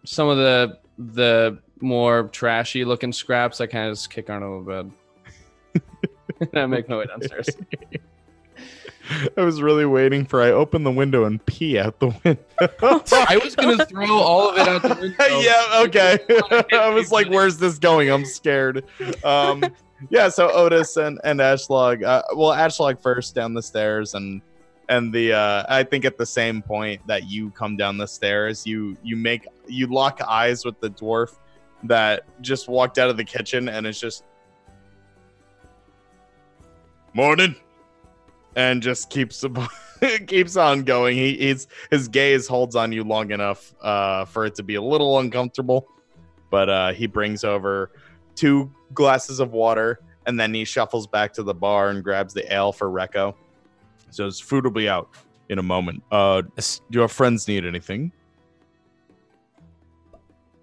some of the the more trashy looking scraps I kind of just kick under the bed. and I make my way downstairs. I was really waiting for I open the window and pee out the window. I was gonna throw all of it out the window. yeah, okay. I was like, "Where's this going?" I'm scared. Um, yeah. So Otis and and Ashlog. Uh, well, Ashlog first down the stairs, and and the uh, I think at the same point that you come down the stairs, you you make you lock eyes with the dwarf that just walked out of the kitchen and it's just morning, and just keeps keeps on going. He he's his gaze holds on you long enough uh, for it to be a little uncomfortable, but uh, he brings over two glasses of water and then he shuffles back to the bar and grabs the ale for Reko. So his "Food will be out in a moment. Uh, do your friends need anything?"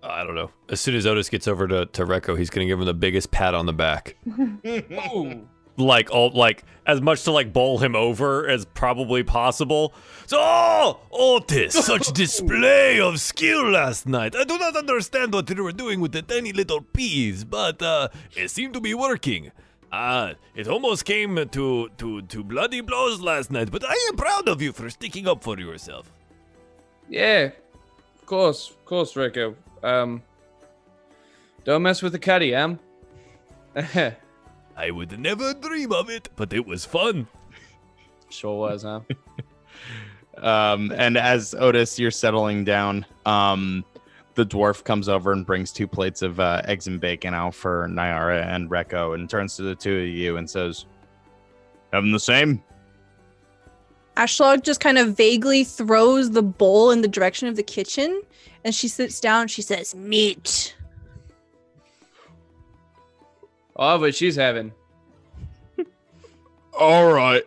I don't know. As soon as Otis gets over to, to Reko, he's gonna give him the biggest pat on the back. Ooh. Like all like as much to like bowl him over as probably possible. So oh, Otis, such display of skill last night. I do not understand what you were doing with the tiny little peas, but uh it seemed to be working. Uh, it almost came to, to, to bloody blows last night, but I am proud of you for sticking up for yourself. Yeah, of course, of course, Reko. Um, don't mess with the caddy, Am. I would never dream of it, but it was fun. sure was, huh? Um, and as Otis, you're settling down, um, the dwarf comes over and brings two plates of uh, eggs and bacon out for Nyara and Reko and turns to the two of you and says, Having the same? Ashlog just kind of vaguely throws the bowl in the direction of the kitchen and she sits down. She says, Meat. Oh, but she's having. All right.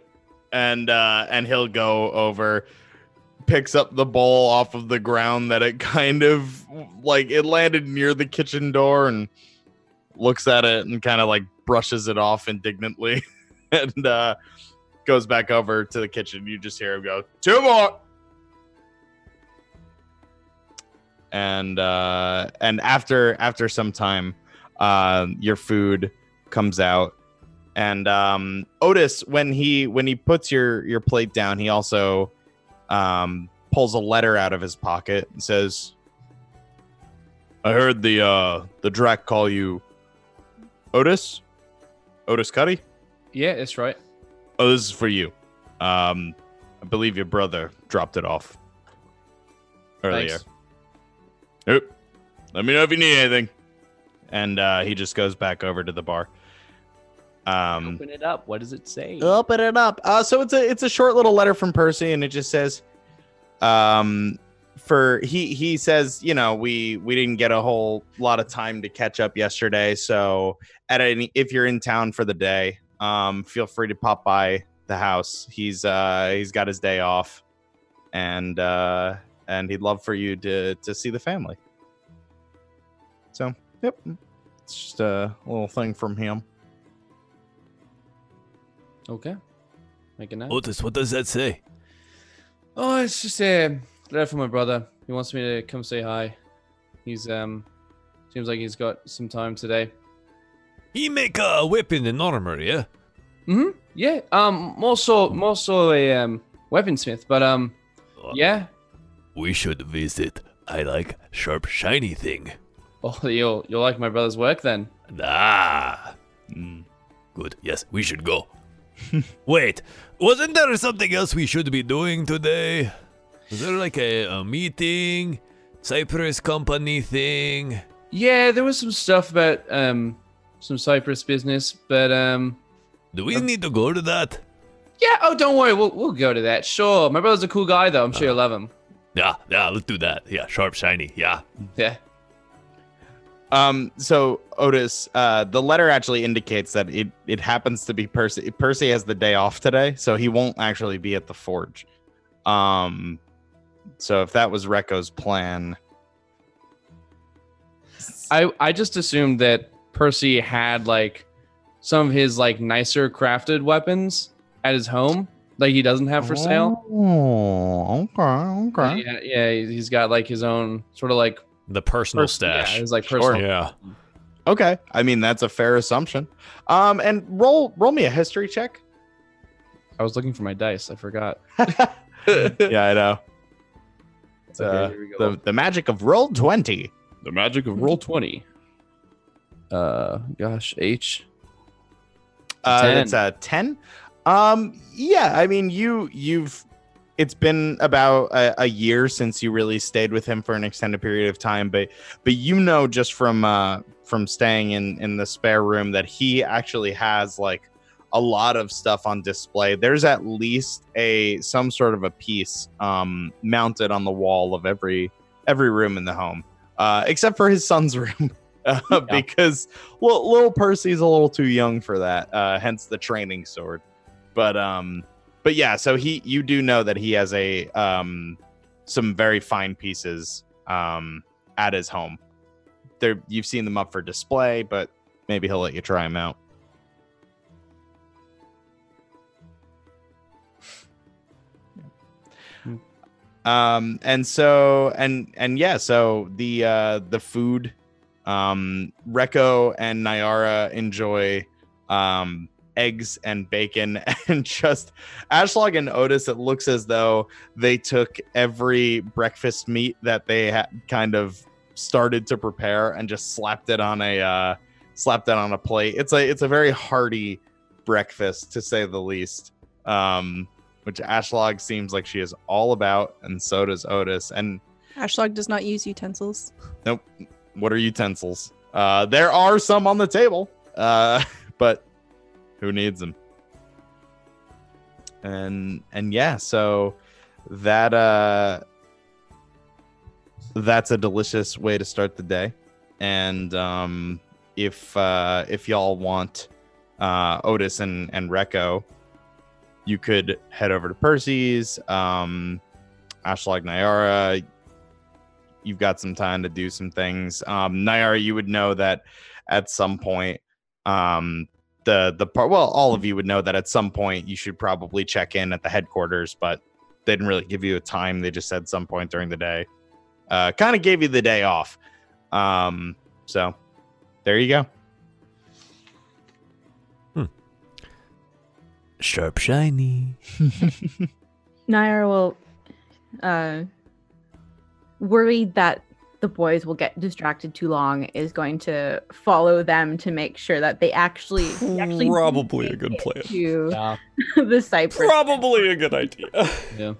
And uh, and he'll go over, picks up the bowl off of the ground that it kind of like it landed near the kitchen door and looks at it and kind of like brushes it off indignantly and uh, goes back over to the kitchen. You just hear him go, two more. And uh, and after after some time, uh, your food comes out and um, Otis, when he when he puts your your plate down, he also um, pulls a letter out of his pocket and says, "I heard the uh, the Drac call you Otis, Otis Cuddy. Yeah, that's right. Oh, this is for you. Um, I believe your brother dropped it off earlier. Thanks. Yep. Let me know if you need anything." And uh, he just goes back over to the bar. Um, Open it up. What does it say? Open it up. Uh, so it's a it's a short little letter from Percy, and it just says, um, for he he says, you know, we we didn't get a whole lot of time to catch up yesterday, so at any if you're in town for the day, um, feel free to pop by the house. He's uh he's got his day off, and uh and he'd love for you to to see the family. So yep, it's just a little thing from him. Okay. Make a note. Otis, what does that say? Oh, it's just a letter from my brother. He wants me to come say hi. He's um seems like he's got some time today. He make a weapon and armor, yeah? Mm-hmm. Yeah. Um more so more so a um weaponsmith, but um yeah. We should visit. I like sharp, shiny thing. Oh you'll you'll like my brother's work then. Ah. Mm. Good. Yes, we should go. Wait, wasn't there something else we should be doing today? Was there like a, a meeting? Cypress company thing? Yeah, there was some stuff about um some Cypress business, but um Do we need to go to that? yeah, oh don't worry, we'll we'll go to that. Sure. My brother's a cool guy though. I'm sure you'll love him. Yeah, yeah, let's do that. Yeah, sharp, shiny. Yeah. Yeah. Um, so Otis, uh, the letter actually indicates that it it happens to be Percy. Percy has the day off today, so he won't actually be at the forge. Um, so if that was Reko's plan, I I just assumed that Percy had like some of his like nicer crafted weapons at his home, like he doesn't have for sale. Oh, okay, okay. Yeah, yeah, he's got like his own sort of like The personal pers- stash. Yeah, his like Sure. Yeah. Okay, I mean that's a fair assumption. Um, and roll roll me a history check. I was looking for my dice. I forgot. yeah, I know. It's, Okay, uh, here we go. the the magic of Roll20. The magic of Roll20. Uh, gosh, H. Uh, 10. It's a ten. Um, yeah, I mean you you've. It's been about a, a year since you really stayed with him for an extended period of time, but but you know just from uh from staying in in the spare room that he actually has like a lot of stuff on display. There's at least a some sort of a piece um mounted on the wall of every every room in the home, uh, except for his son's room. Uh, because little, little Percy's a little too young for that, uh, hence the training sword. But um, but yeah, so he you do know that he has a um some very fine pieces um at his home. they're you've seen them up for display, but maybe he'll let you try them out. Um, and so and and yeah, so the uh the food, um, Reko and Nyara enjoy um eggs and bacon and just Ashlog and Otis. It looks as though they took every breakfast meat that they had kind of started to prepare and just slapped it on a uh slapped it on a plate. It's a it's a very hearty breakfast to say the least. Um which Ashlog seems like she is all about, and so does Otis. And Ashlog does not use utensils. nope, what are utensils? Uh, there are some on the table, uh, but who needs them? And and yeah, so that uh, that's a delicious way to start the day. And um, if uh, if y'all want uh, Otis and and Reko you could head over to Percy's, um, Ashlog Nyara. You've got some time to do some things. Um, Nyara, you would know that at some point, um, the the part. Well, all of you would know that at some point you should probably check in at the headquarters, but they didn't really give you a time. They just said some point during the day. Uh, kind of gave you the day off. Um, so there you go. Sharp, shiny. Nyara will, uh, worried that the boys will get distracted too long, is going to follow them to make sure that they actually, they actually Probably a good it plan. To Yeah. the Cypress. Probably a good idea. Yeah.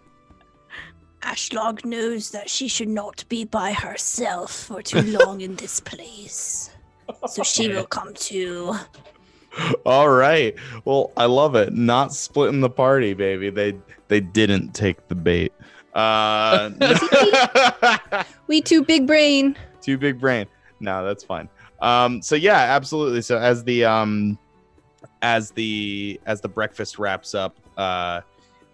Ashlog knows that she should not be by herself for too long in this place. So she will come to. All right. Well, I love it. Not splitting the party, baby. They they didn't take the bait. Uh We too big brain. too big brain. No, that's fine. Um so yeah, absolutely. So as the um as the as the breakfast wraps up, uh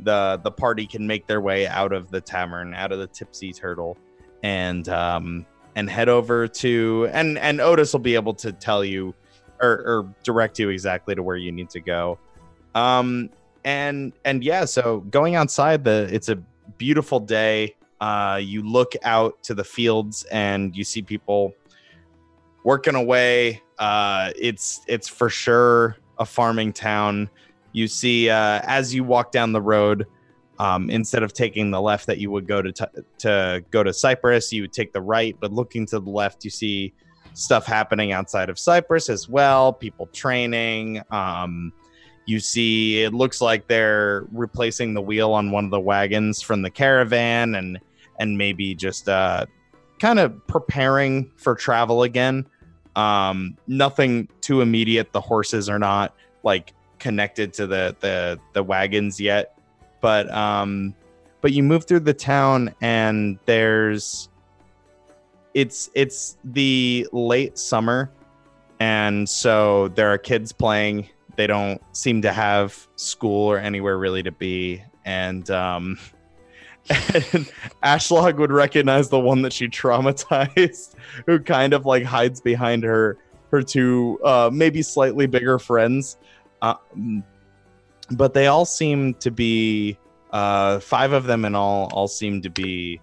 the the party can make their way out of the tavern, out of the Tipsy Turtle and um and head over to and and Otis will be able to tell you or, or direct you exactly to where you need to go. Um, and and yeah, so going outside, the it's a beautiful day. Uh, you look out to the fields and you see people working away. Uh, it's it's for sure a farming town. You see, uh, as you walk down the road, um, instead of taking the left that you would go to t- to go to Cypress, you would take the right. But looking to the left, you see stuff happening outside of Cypress as well. People training. Um, you see, it looks like they're replacing the wheel on one of the wagons from the caravan, and and maybe just uh, kind of preparing for travel again. Um, nothing too immediate. The horses are not like connected to the the the wagons yet, but um, but you move through the town and there's it's it's the late summer and so there are kids playing they don't seem to have school or anywhere really to be. And um and Ashlog would recognize the one that she traumatized who kind of like hides behind her her two uh maybe slightly bigger friends. Um, but they all seem to be uh five of them in all all seem to be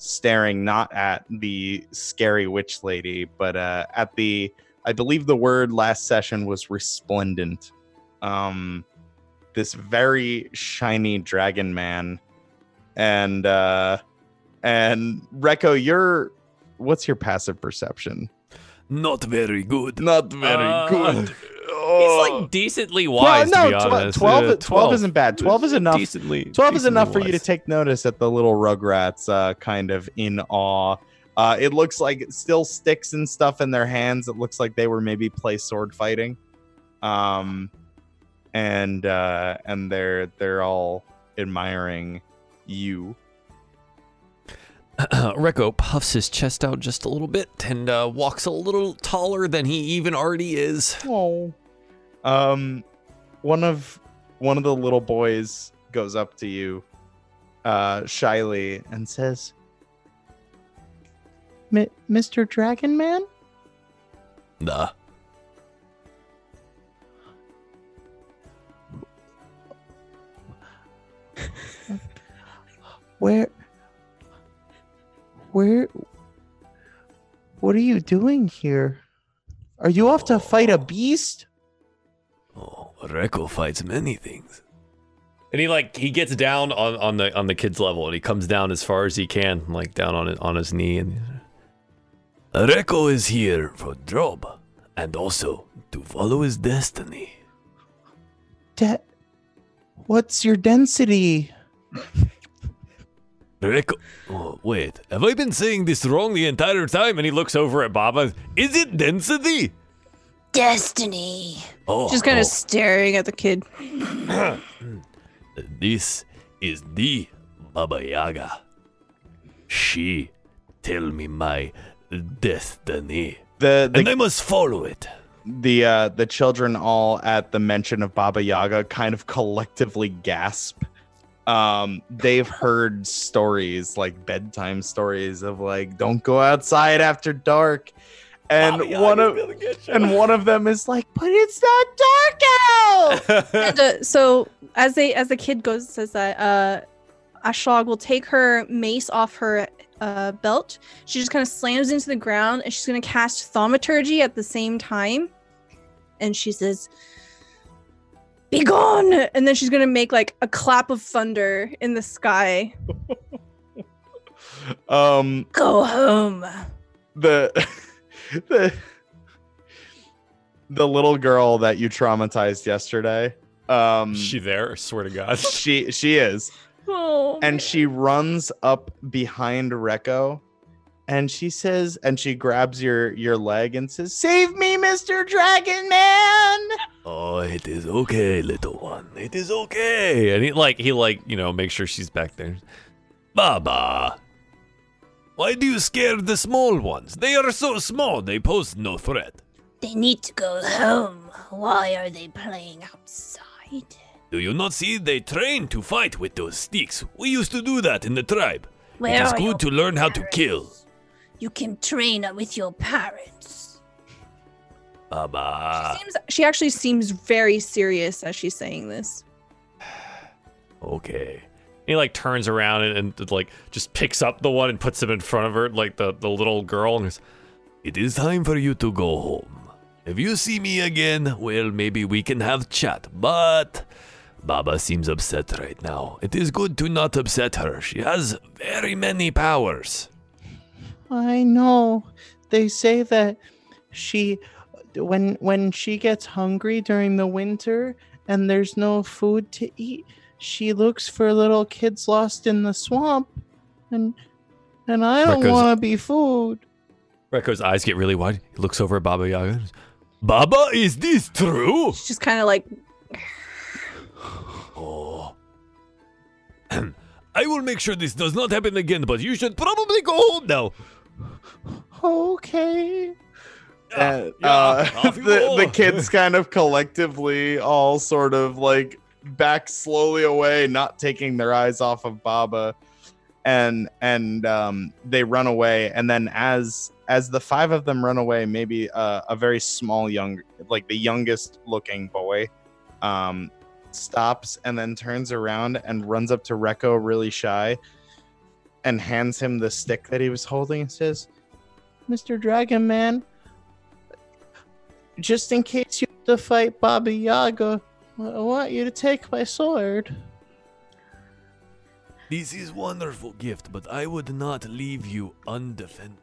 staring not at the scary witch lady, but uh, at the I believe the word last session was resplendent. Um, this very shiny dragon man, and uh, and Reko, you're what's your passive perception? Not very good. Not very Uh, good. He's Oh. like decently Well, wise, no, to be tw- 12, Uh, 12 isn't bad. 12 is enough. Decently. 12 is decently enough for you to take notice at the little rugrats uh, kind of in awe uh, it looks like still sticks and stuff in their hands. It looks like they were maybe play sword fighting. Um and uh and they're they're all admiring you. Reko puffs his chest out just a little bit and uh, walks a little taller than he even already is. oh um one of one of the little boys goes up to you uh shyly and says "Mi- mr dragon man Nah. Where? Where? What are you doing here? Are you off to fight a beast? Oh, Reko fights many things. And he like he gets down on, on the on the kid's level and he comes down as far as he can, like down on it on his knee and Reko is here for Drob and also to follow his destiny. De- What's your density? Reko oh, wait, have I been saying this wrong the entire time? And he looks over at Baba. Is it density? Destiny. Oh, Just kind oh. of staring at the kid. This is the Baba Yaga. She tell me my destiny, The and the I must follow it. the uh, the children all at the mention of Baba Yaga kind of collectively gasp. Um, they've heard stories like bedtime stories of like don't go outside after dark, and Baba Yaga's one of gonna get you. and one of them is like, but it's not dark out. And, uh, so as they as the kid goes says that uh Ashlog will take her mace off her uh, belt. She just kind of slams into the ground and she's gonna cast thaumaturgy at the same time. And she says, "Be gone!" And then she's gonna make like a clap of thunder in the sky. um, Go home. the the the little girl that you traumatized yesterday. Um, she there? I swear to God. she she is. Oh, and she runs up behind Reko and she says and she grabs your your leg and says save me mr dragon man Oh, it is okay, little one. It is okay. And he like he like you know make sure she's back there. Baba, why do you scare the small ones? They are so small. They pose no threat. They need to go home. Why are they playing outside? Do you not see they train to fight with those sticks? We used to do that in the tribe. Where it is good to learn how to kill. You can train with your parents. Baba. seems, she actually seems very serious as she's saying this. Okay. He like turns around and, and like just picks up the one and puts him in front of her, like the, the little girl, and goes, It is time for you to go home. If you see me again, well, maybe we can have chat, but Baba seems upset right now. It is good to not upset her. She has very many powers. i know they say that she when when she gets hungry during the winter and there's no food to eat she looks for little kids lost in the swamp and and i don't want to be food Reko's eyes get really wide. He looks over at Baba Yaga. Baba, is this true? She's just kind of like Oh. I will make sure this does not happen again, but you should probably go home now. okay Yeah, Uh, yeah, uh, the, the kids kind of collectively all sort of like back slowly away not taking their eyes off of baba and and um, they run away and then as as the five of them run away maybe uh, a very small young like the youngest looking boy um, stops and then turns around and runs up to Reko really shy and hands him the stick that he was holding and says mr dragon man just in case you have to fight Baba Yaga, I want you to take my sword. This is wonderful gift, but I would not leave you undefended.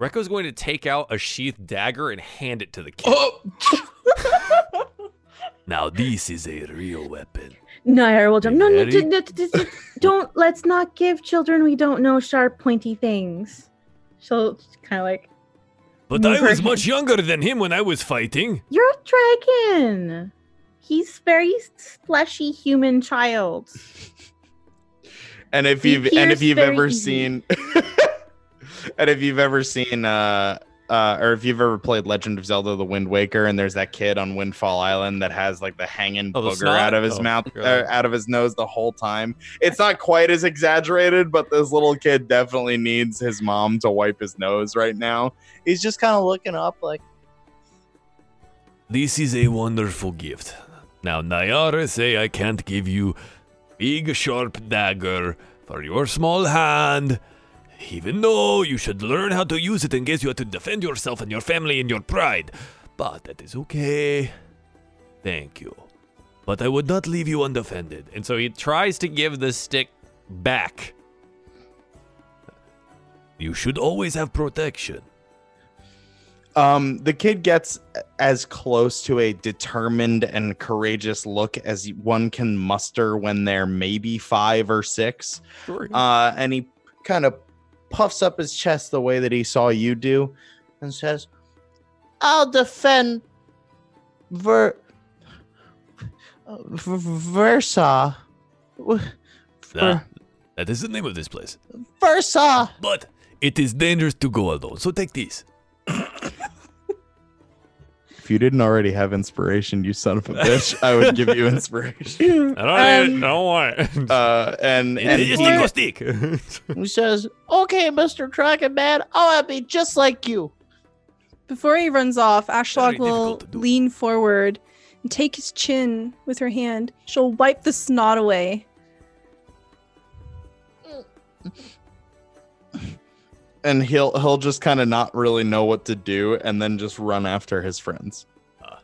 Reko's going to take out a sheathed dagger and hand it to the kid. Oh, Now this is a real weapon. Nyara will jump. No, no, Very- d- d- d- d- don't. Let's not give children we don't know sharp, pointy things. She'll kind of like, But I her was hand. much younger than him when I was fighting. you're a dragon. He's very fleshy human child. And if He you've and if you've ever easy. seen and if you've ever seen uh uh, or if you've ever played Legend of Zelda: The Wind Waker, and there's that kid on Windfall Island that has like the hanging Oh, booger snot? out of his Oh, mouth, uh, out of his nose the whole time. It's not quite as exaggerated, but this little kid definitely needs his mom to wipe his nose right now. He's just kind of looking up, like, This is a wonderful gift. Now, Nyara say I can't give you big sharp dagger for your small hand, even though you should learn how to use it in case you have to defend yourself and your family and your pride. But that is okay. Thank you. But I would not leave you undefended. And so he tries to give the stick back. You should always have protection. Um, the kid gets as close to a determined and courageous look as one can muster when they're maybe five or six. Sure. Uh, and he kind of puffs up his chest the way that he saw you do and says, I'll defend Ver. Versa. That is the name of this place. Versa. But it is dangerous to go alone. So take this. If you didn't already have inspiration, you son of a bitch, I would give you inspiration. I don't, Um, I don't want it. Uh, and and It is he- Nico stick. he says, "Okay, Mister Dragon Man, I'll be just like you." Before he runs off, Ashlog will difficult to do. lean forward and take his chin with her hand. She'll wipe the snot away. And he'll he'll just kind of not really know what to do, and then just run after his friends. Ah,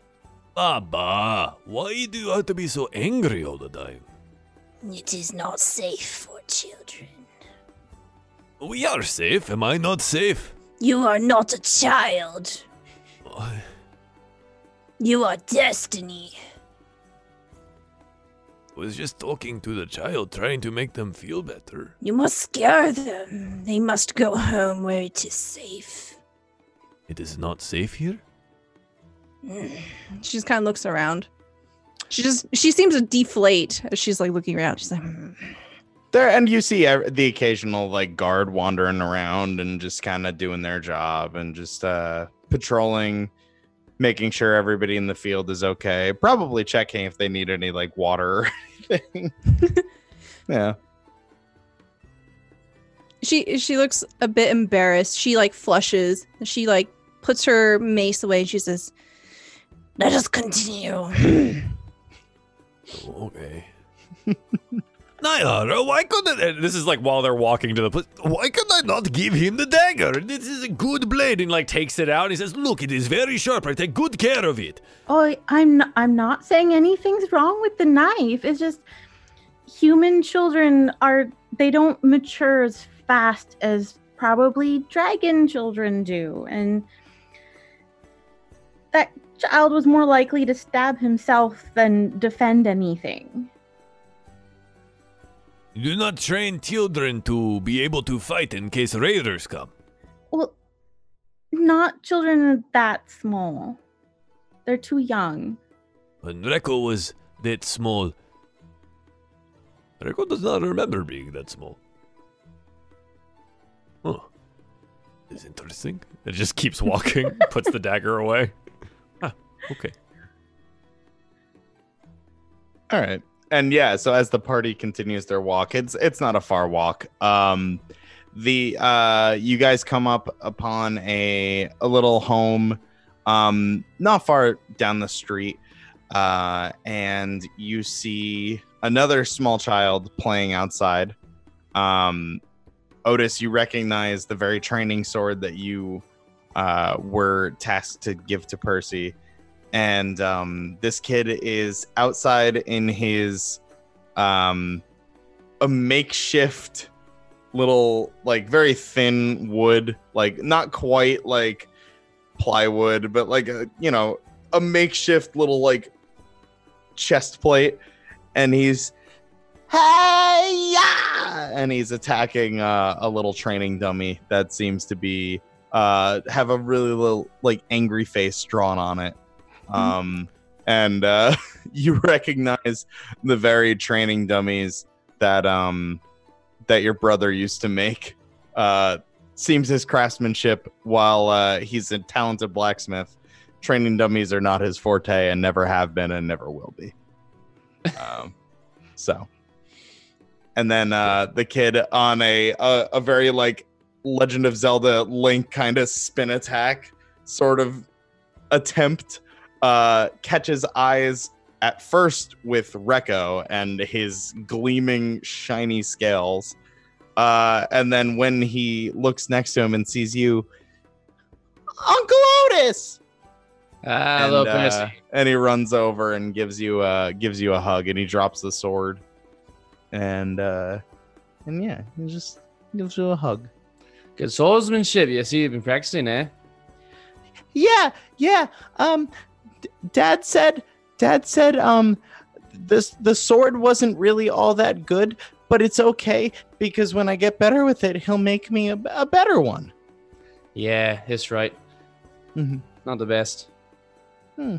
Baba, why do you have to be so angry all the time? It is not safe for children. We are safe. Am I not safe? You are not a child. I- You are destiny. Was just talking to the child, trying to make them feel better. You must scare them. They must go home where it is safe. It is not safe here? She just kind of looks around. She just she seems to deflate as she's like looking around. She's like, "Hmm." There, and you see the occasional like guard wandering around and just kind of doing their job and just uh patrolling, making sure everybody in the field is okay. Probably checking if they need any like water or anything. yeah. she she looks a bit embarrassed. She like flushes. She like puts her mace away. And she says, Let us continue. Okay. Nyara, why couldn't this is like while they're walking to the place? Why could I not give him the dagger? This is a good blade, and like takes it out. And he says, "Look, it is very sharp. I take good care of it." Oh, I'm n- I'm not saying anything's wrong with the knife. It's just human children are they don't mature as fast as probably dragon children do, and that child was more likely to stab himself than defend anything. You do not train children to be able to fight in case raiders come. Well, not children that small. They're too young. When Reko was that small, Reko does not remember being that small. Huh. Is interesting. It just keeps walking, puts the dagger away. Ah, okay. All right. And yeah, so as the party continues their walk, it's it's not a far walk. Um the uh you guys come up upon a a little home um not far down the street uh and you see another small child playing outside. Um Otis, you recognize the very training sword that you uh were tasked to give to Percy and um, this kid is outside in his um, a makeshift little like very thin wood like not quite like plywood but like a you know a makeshift little like chest plate and he's hey yeah! and he's attacking uh, a little training dummy that seems to be uh have a really little like angry face drawn on it um and uh you recognize the very training dummies that um that your brother used to make. Uh seems his craftsmanship while uh he's a talented blacksmith training dummies are not his forte and never have been and never will be. Um so. And then uh the kid on a a, a very like legend of zelda link kind of spin attack sort of attempt uh, catches eyes at first with Reko and his gleaming, shiny scales. Uh, and then when he looks next to him and sees you, Uncle Otis! Ah, and, little uh, and he runs over and gives you uh gives you a hug and he drops the sword and uh and yeah he just gives you a hug Good swordsmanship. You see, you've been practicing, eh? yeah yeah um dad said dad said um this the sword wasn't really all that good but it's okay because when i get better with it he'll make me a, a better one Yeah, that's right. Mm-hmm. Not the best. Hmm.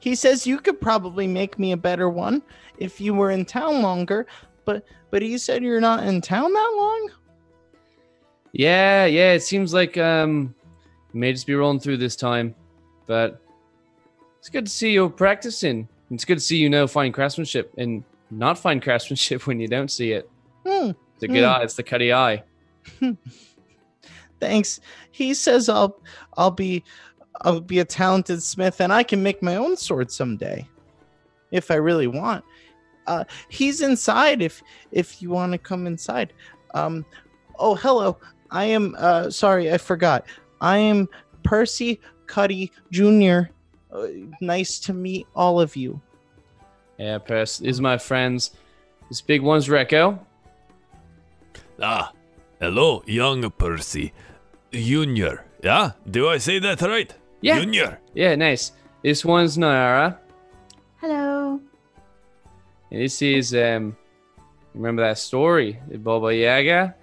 He says you could probably make me a better one if you were in town longer but but he said you're not in town that long Yeah, yeah. It seems like um, may just be rolling through this time, but it's good to see you practicing. It's good to see you know fine craftsmanship and not fine craftsmanship when you don't see it. Hmm. It's a good Hmm. eye. It's the Cuddy eye. Thanks. He says I'll I'll be I'll be a talented smith and I can make my own sword someday. If I really want. Uh he's inside if if you want to come inside. Um oh hello. I am uh sorry, I forgot. I am Percy Cuddy Jr. Uh, nice to meet all of you. Yeah, Pers. These are my friends. This big one's Reko. Ah, hello, young Percy. Junior. Yeah? Do I say that right? Yeah. Junior. Yeah, nice. This one's Nyara. Hello. And this is um. Remember that story, the Baba Yaga?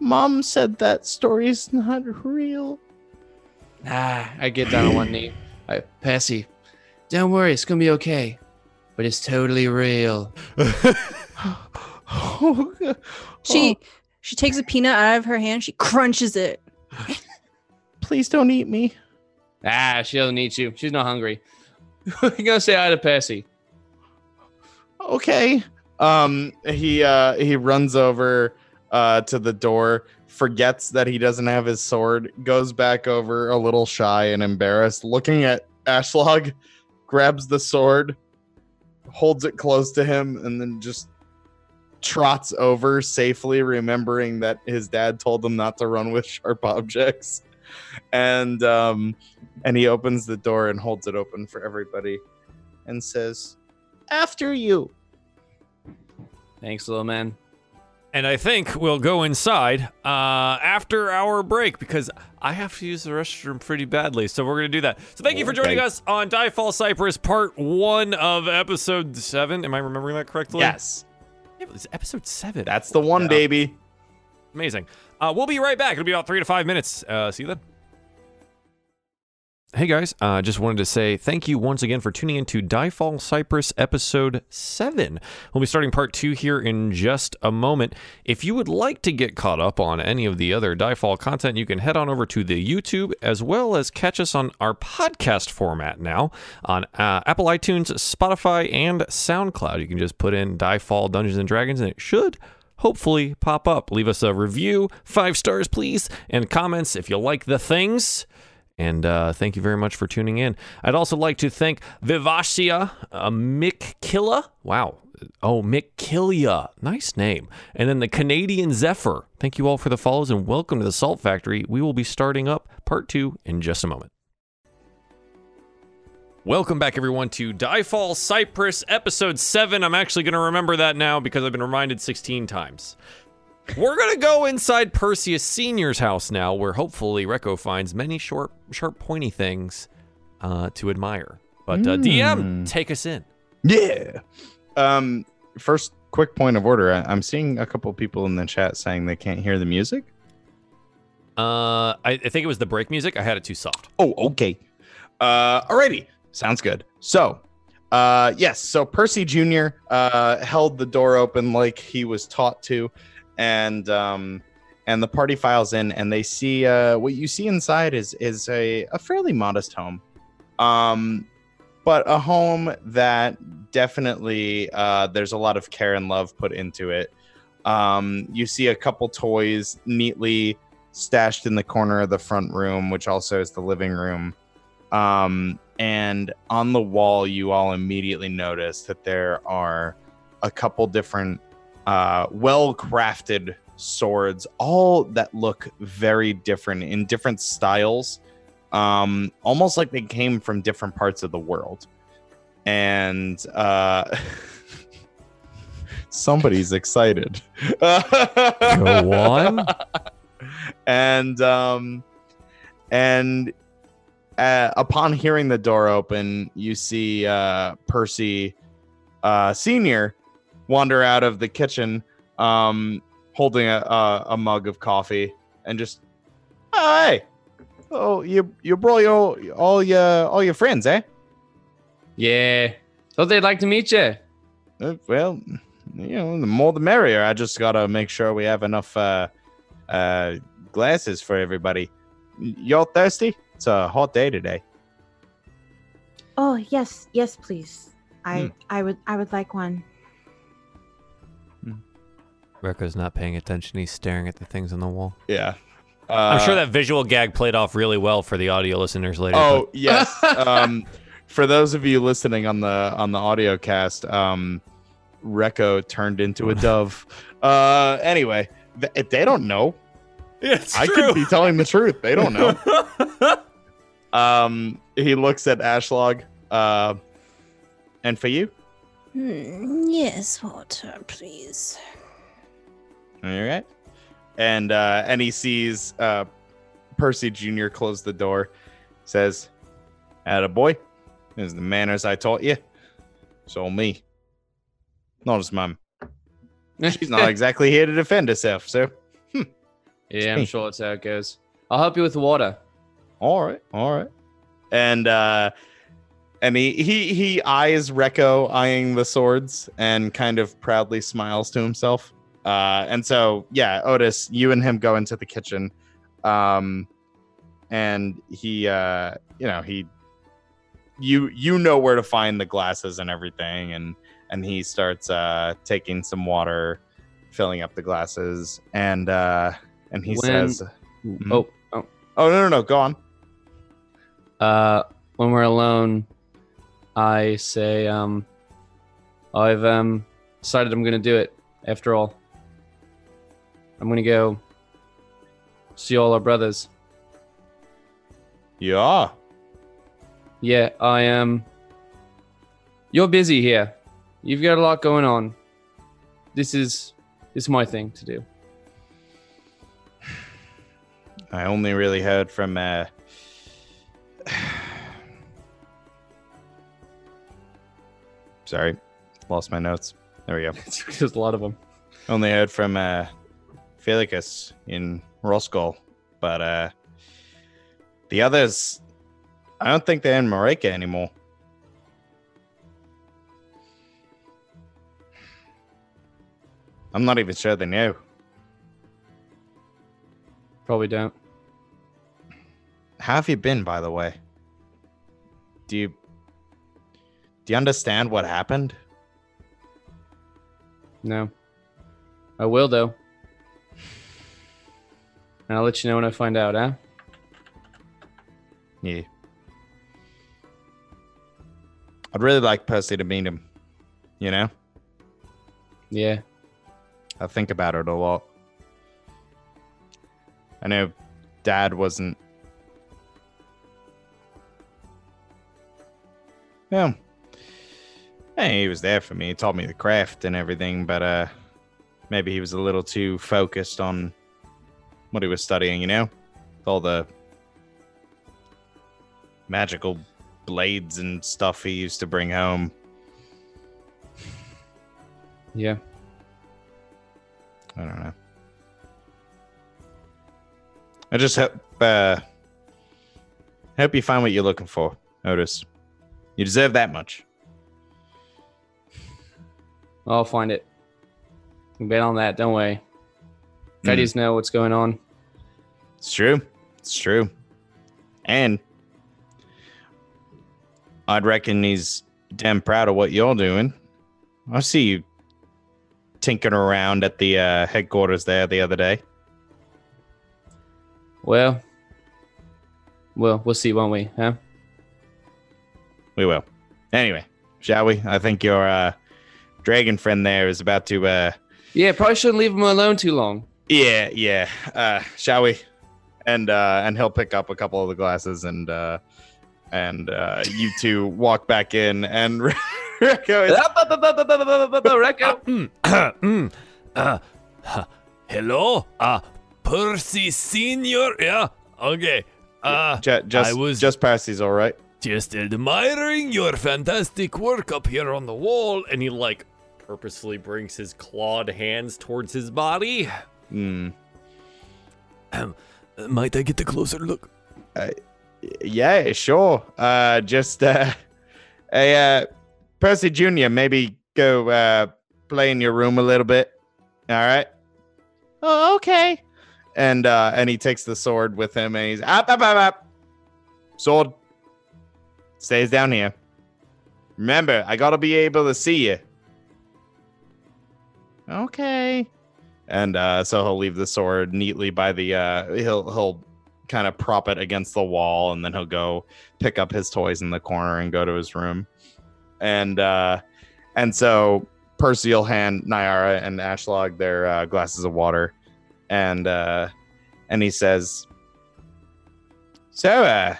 Mom said that story's not real. Ah, I get down on one knee. I, Percy, don't worry, it's gonna be okay. But it's totally real. Oh, God. She she takes a peanut out of her hand. She crunches it. please don't eat me. Ah, she doesn't need you. She's not hungry. We're gonna say hi to Percy. okay um he uh he runs over uh to the door forgets that he doesn't have his sword goes back over a little shy and embarrassed looking at ashlog grabs the sword holds it close to him and then just trots over safely remembering that his dad told him not to run with sharp objects and um and he opens the door and holds it open for everybody and says after you Thanks, little man. And I think we'll go inside uh, after our break because I have to use the restroom pretty badly. So we're going to do that. So thank you for joining Okay. us on Diefall Cypress, part one of episode seven. Am I remembering that correctly? yes Yeah, it was episode seven. that's the one Yeah. baby Amazing. Uh, we'll be right back. It'll be about three to five minutes. Uh, see you then. Hey guys, uh, just wanted to say thank you once again for tuning in to Diefall Cypress episode 7. We'll be starting part 2 here in just a moment. If you would like to get caught up on any of the other Diefall content, you can head on over to the YouTube as well as catch us on our podcast format now on uh, Apple iTunes, Spotify, and SoundCloud. You can just put in Diefall Dungeons and Dragons and it should hopefully pop up. Leave us a review, five stars, please, and comments if you like the things. And uh, thank you very much for tuning in. I'd also like to thank Vivacia uh, Mickilla. Wow. Oh, Mickillia. Nice name. And then the Canadian Zephyr. Thank you all for the follows and welcome to the Salt Factory. We will be starting up part two in just a moment. Welcome back, everyone, to Diefall Cypress, episode 7. I'm actually going to remember that now because I've been reminded 16 times. We're going to go inside Perseus Sr.'s house now, where hopefully Reko finds many short, sharp, pointy things uh, to admire. But uh, DM, Mm. take us in. yeah um first quick point of order I- i'm seeing a couple people in the chat saying they can't hear the music Uh, I, I think it was the break music. I had it too soft. oh okay uh alrighty sounds good so uh yes so percy jr uh held the door open like he was taught to and um and the party files in and they see uh what you see inside is is a, a fairly modest home um but a home that definitely uh there's a lot of care and love put into it um you see a couple toys neatly stashed in the corner of the front room, which also is the living room. Um, and on the wall, you all immediately notice that there are a couple different, uh, well crafted swords, all that look very different in different styles, um, almost like they came from different parts of the world. And uh, somebody's excited. Go on. and um and uh, upon hearing the door open you see uh percy uh senior wander out of the kitchen um holding a a, a mug of coffee and just oh, hey oh you you brought your all your all your friends eh Yeah. Thought they'd like to meet you. Uh, well you know the more the merrier i just gotta make sure we have enough uh uh glasses for everybody y'all thirsty it's a hot day today Oh yes, yes, please. I Hmm. I would I would like one. Reko's not paying attention. He's staring at the things on the wall. yeah uh, I'm sure that visual gag played off really well for the audio listeners later. oh yes um for those of you listening on the on the audio cast um Reko turned into a dove uh anyway th- they don't know but it's i could be telling the truth they don't know um he looks at ashlog uh and for you Hmm, yes, water, please. All right. And uh and he sees uh Percy Jr. close the door, says, Atta boy, is the manners I taught you. So me. Not his mum. She's not exactly here to defend herself, so Yeah, I'm sure that's how it goes. I'll help you with the water. all right, all right. And uh and he he he eyes Reko eyeing the swords and kind of proudly smiles to himself. Uh and so yeah, Otis, you and him go into the kitchen. Um and he uh you know, he you you know where to find the glasses and everything and and he starts uh taking some water, filling up the glasses and uh and he When- says Mhm. Oh, oh. Oh no no no, go on. Uh, when we're alone, I say, um, I've um decided I'm gonna do it. After all, I'm gonna go see all our brothers. Yeah. Yeah, I am. You're busy here. You've got a lot going on. This is this is my thing to do. I only really heard from uh Sorry, lost my notes. There we go. There's a lot of them. Only heard from uh Felicus in Roscoe, but uh the others I don't think they're in Marika anymore. I'm not even sure they know. Probably don't. How have you been, by the way? Do you do you understand what happened? No. I will though. And I'll let you know when I find out, eh? Yeah. I'd really like Percy to meet him. You know, Yeah. I think about it a lot. I know Dad wasn't. Yeah. Hey, he was there for me. He taught me the craft and everything, but uh, maybe he was a little too focused on what he was studying. You know, With all the magical blades and stuff he used to bring home. Yeah. I don't know. I just hope uh hope you find what you're looking for, Otis. You deserve that much. I'll find it. Bet on that, don't worry. Freddy's know what's going on. It's true. It's true. And I'd reckon he's damn proud of what you're doing. I see you tinkering around at the uh, headquarters there the other day. Well, well, we'll see, won't we? Huh? We will. Anyway, shall we? I think your uh, dragon friend there is about to. Uh, Yeah, probably shouldn't leave him alone too long. yeah, yeah. Uh, shall we? And uh, and he'll pick up a couple of the glasses and uh, and uh, you two walk back in and Rico is Recco. Mm, mm, uh, huh, hello? Uh, Percy Senior? Yeah, okay. Uh, Ju- just I was- just Percy's all right. just admiring your fantastic work up here on the wall. And he, like, purposely brings his clawed hands towards his body. Hmm. Uh, might I get a closer look? Yeah, sure. Uh, just uh, a uh, Percy Junior. Maybe go uh, play in your room a little bit. All right. Oh, okay. And uh, and he takes the sword with him, and he's up, up, up, up. Sword stays down here. Remember, I gotta be able to see you. Okay. And uh, so he'll leave the sword neatly by the. Uh, he'll he'll kind of prop it against the wall and then he'll go pick up his toys in the corner and go to his room and uh and so percy will hand nyara and ashlog their uh, glasses of water and uh and he says so uh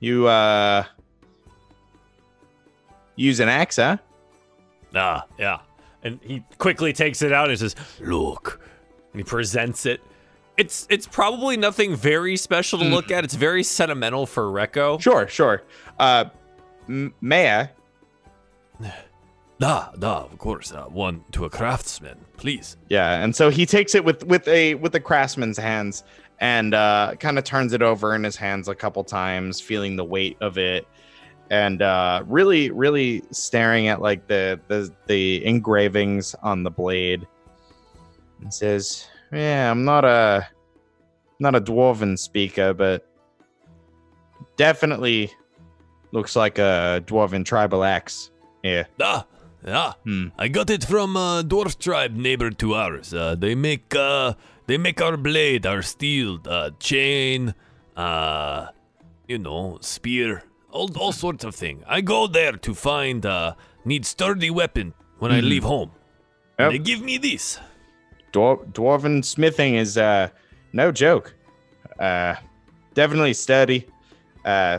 you uh use an axe huh Ah, yeah. And he quickly takes it out and says, "Look." And he presents it. It's it's probably nothing very special to look at. It's very sentimental for Reko. sure sure uh m- may i Da, da, of course. Uh, one to a craftsman, please. Yeah, and so he takes it with with a with a craftsman's hands and uh, kind of turns it over in his hands a couple times, feeling the weight of it, and uh, really really staring at like the the the engravings on the blade, and says, "Yeah, I'm not a not a dwarven speaker, but definitely looks like a dwarven tribal axe." Yeah. Da, yeah. Hmm. I got it from a dwarf tribe neighbor to ours. Uh, they make uh, they make our blade, our steel, uh, chain, uh, you know, spear, all all sorts of things. I go there to find uh, need sturdy weapon when I Mhm. leave home. Yep. They give me this. Dwar- dwarven smithing is uh no joke uh definitely sturdy uh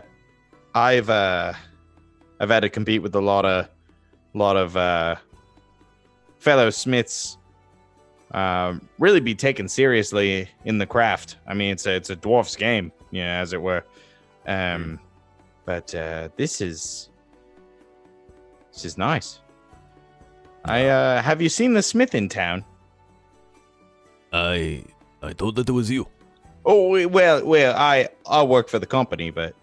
i've uh i've had to compete with a lot of lot of uh fellow smiths um really be taken seriously in the craft i mean it's a it's a dwarf's game yeah as it were um but uh this is this is nice i uh have you seen the smith in town I I thought that it was you. Oh well, well, I I work for the company, but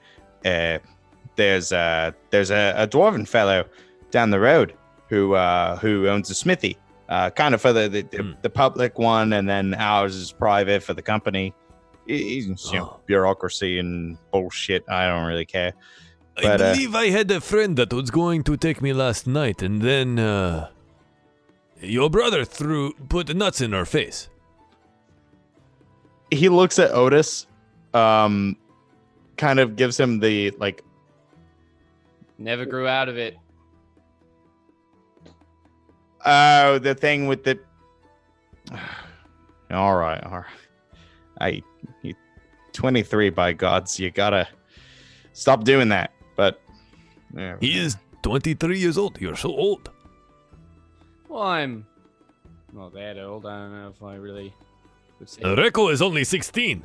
uh, there's uh there's a, a dwarven fellow down the road who uh who owns a smithy, uh, kind of for the the, the, Hmm. the public one, and then ours is private for the company. He- He's you know, Oh. bureaucracy and bullshit. I don't really care. I But, uh, believe I had a friend that was going to take me last night, and then uh, your brother threw put nuts in her face. He looks at Otis, um, kind of gives him the like Never grew out of it. Oh, the thing with the. all right, all right. I, you, twenty-three by gods, you gotta stop doing that. But yeah, He is 23 years old. You're so old. Well, I'm not that old. I don't know if I really would say Reko is only 16.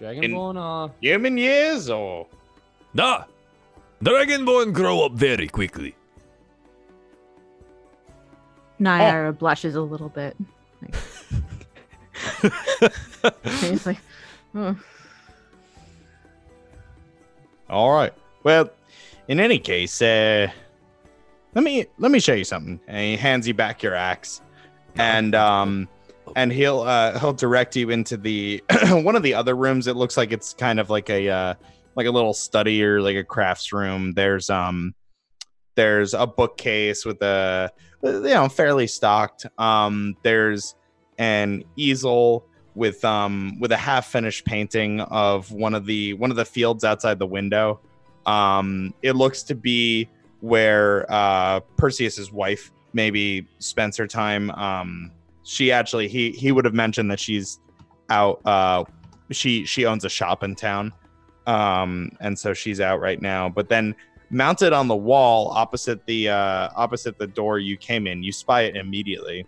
Dragonborn or human years or Nah, Dragonborn grow up very quickly. Nyara oh. blushes a little bit. Like, he's like, "Oh." all right. Well, in any case, uh, let me let me show you something. And he hands you back your axe, and um, and he'll uh, he'll direct you into the one of the other rooms. It looks like it's kind of like a uh, like a little study or like a crafts room. There's um there's a bookcase with a you know fairly stocked. Um, there's an easel with um with a half finished painting of one of the one of the fields outside the window. Um, it looks to be where uh, Perseus's wife maybe spends her time. Um, she actually he he would have mentioned that she's out. Uh, she she owns a shop in town, um, and so she's out right now. But then mounted on the wall opposite the uh, opposite the door you came in, you spy it immediately.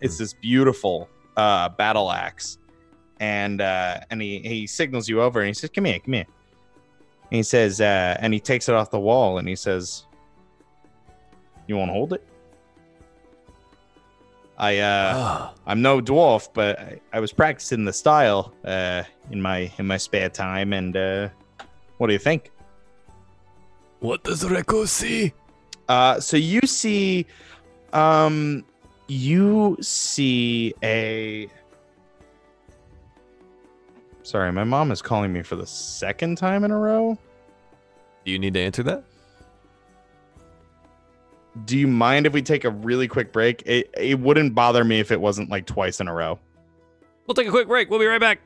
It's this beautiful uh, battle axe, and uh, and he he signals you over and he says, "Come here, come here." And he says, uh, and he takes it off the wall and he says, "You want to hold it?" I uh, Ah, I'm no dwarf, but I, I was practicing the style uh, in my in my spare time. And uh, what do you think? what does Reko see? Uh, so you see, um, you see a. Sorry, my mom is calling me for the second time in a row. Do you need to answer that? Do you mind if we take a really quick break? It it wouldn't bother me if it wasn't like twice in a row. We'll take a quick break. We'll be right back.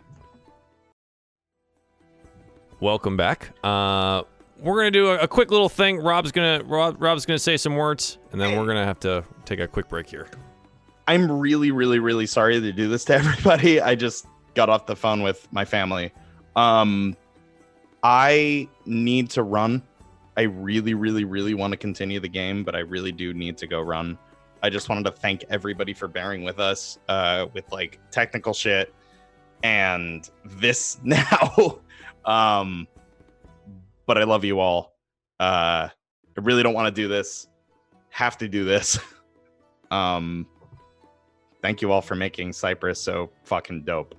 Welcome back. Uh, we're gonna do a, a quick little thing. Rob's gonna Rob, Rob's gonna say some words, and then we're gonna have to take a quick break here. I'm really, really, really sorry to do this to everybody. I just got off the phone with my family. Um, I need to run. I really, really, really want to continue the game, but I really do need to go run. I just wanted to thank everybody for bearing with us uh, with like technical shit and this now. um, but I love you all. Uh, I really don't want to do this. Have to do this. um, thank you all for making Cypress so fucking dope.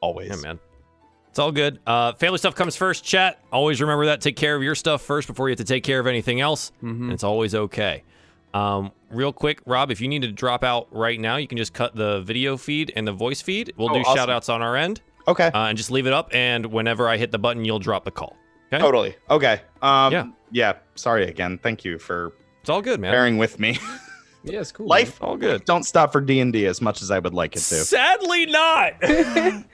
Always. Yeah, man. It's all good. Uh, family stuff comes first. Chat. Always remember that. Take care of your stuff first before you have to take care of anything else. Mhm. And it's always okay. Um, real quick, Rob, if you need to drop out right now, you can just cut the video feed and the voice feed. We'll Oh, do awesome. shout outs on our end Okay. uh, and just leave it up. And whenever I hit the button, you'll drop the call. Okay? Totally. Okay. Um, Yeah. yeah. Sorry again. Thank you for It's all good, man. bearing with me. Yeah, it's cool. Life All good. don't stop for D and D as much as I would like it to. Sadly not.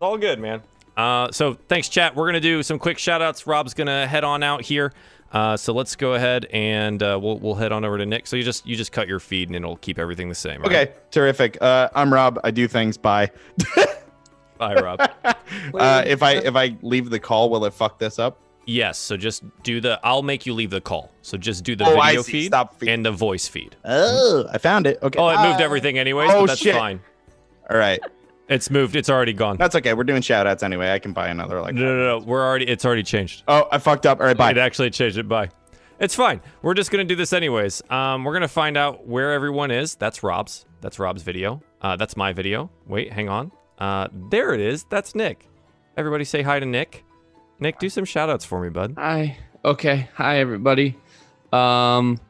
all good, man. Uh, so thanks, chat. We're gonna do some quick shout outs. Rob's gonna head on out here. Uh, so let's go ahead and uh, we'll we'll head on over to Nick. So you just you just cut your feed and it'll keep everything the same. right? Okay. Terrific. Uh, I'm Rob. I do things. Bye. Bye, Rob. uh, if I if I leave the call, will it fuck this up? Yes. So just do the. I'll make you leave the call. So just do the Oh, I video see. feed Stop feed. and the voice feed. Oh, I found it. Okay. Oh, it moved Ah. everything anyways, Oh, but that's shit. fine. All right. It's moved. It's already gone. That's okay. We're doing shout outs anyway. I can buy another like. No, no, no. We're already. It's already changed. Oh, I fucked up. All right. Bye. It actually changed it. Bye. It's fine. We're just gonna do this anyways. Um, we're gonna find out where everyone is. That's Rob's. That's Rob's video. Uh, that's my video. Wait, hang on. Uh, there it is. That's Nick. Everybody say hi to Nick. Nick, do some shout outs for me, bud. Hi. Okay. Hi, everybody. Um,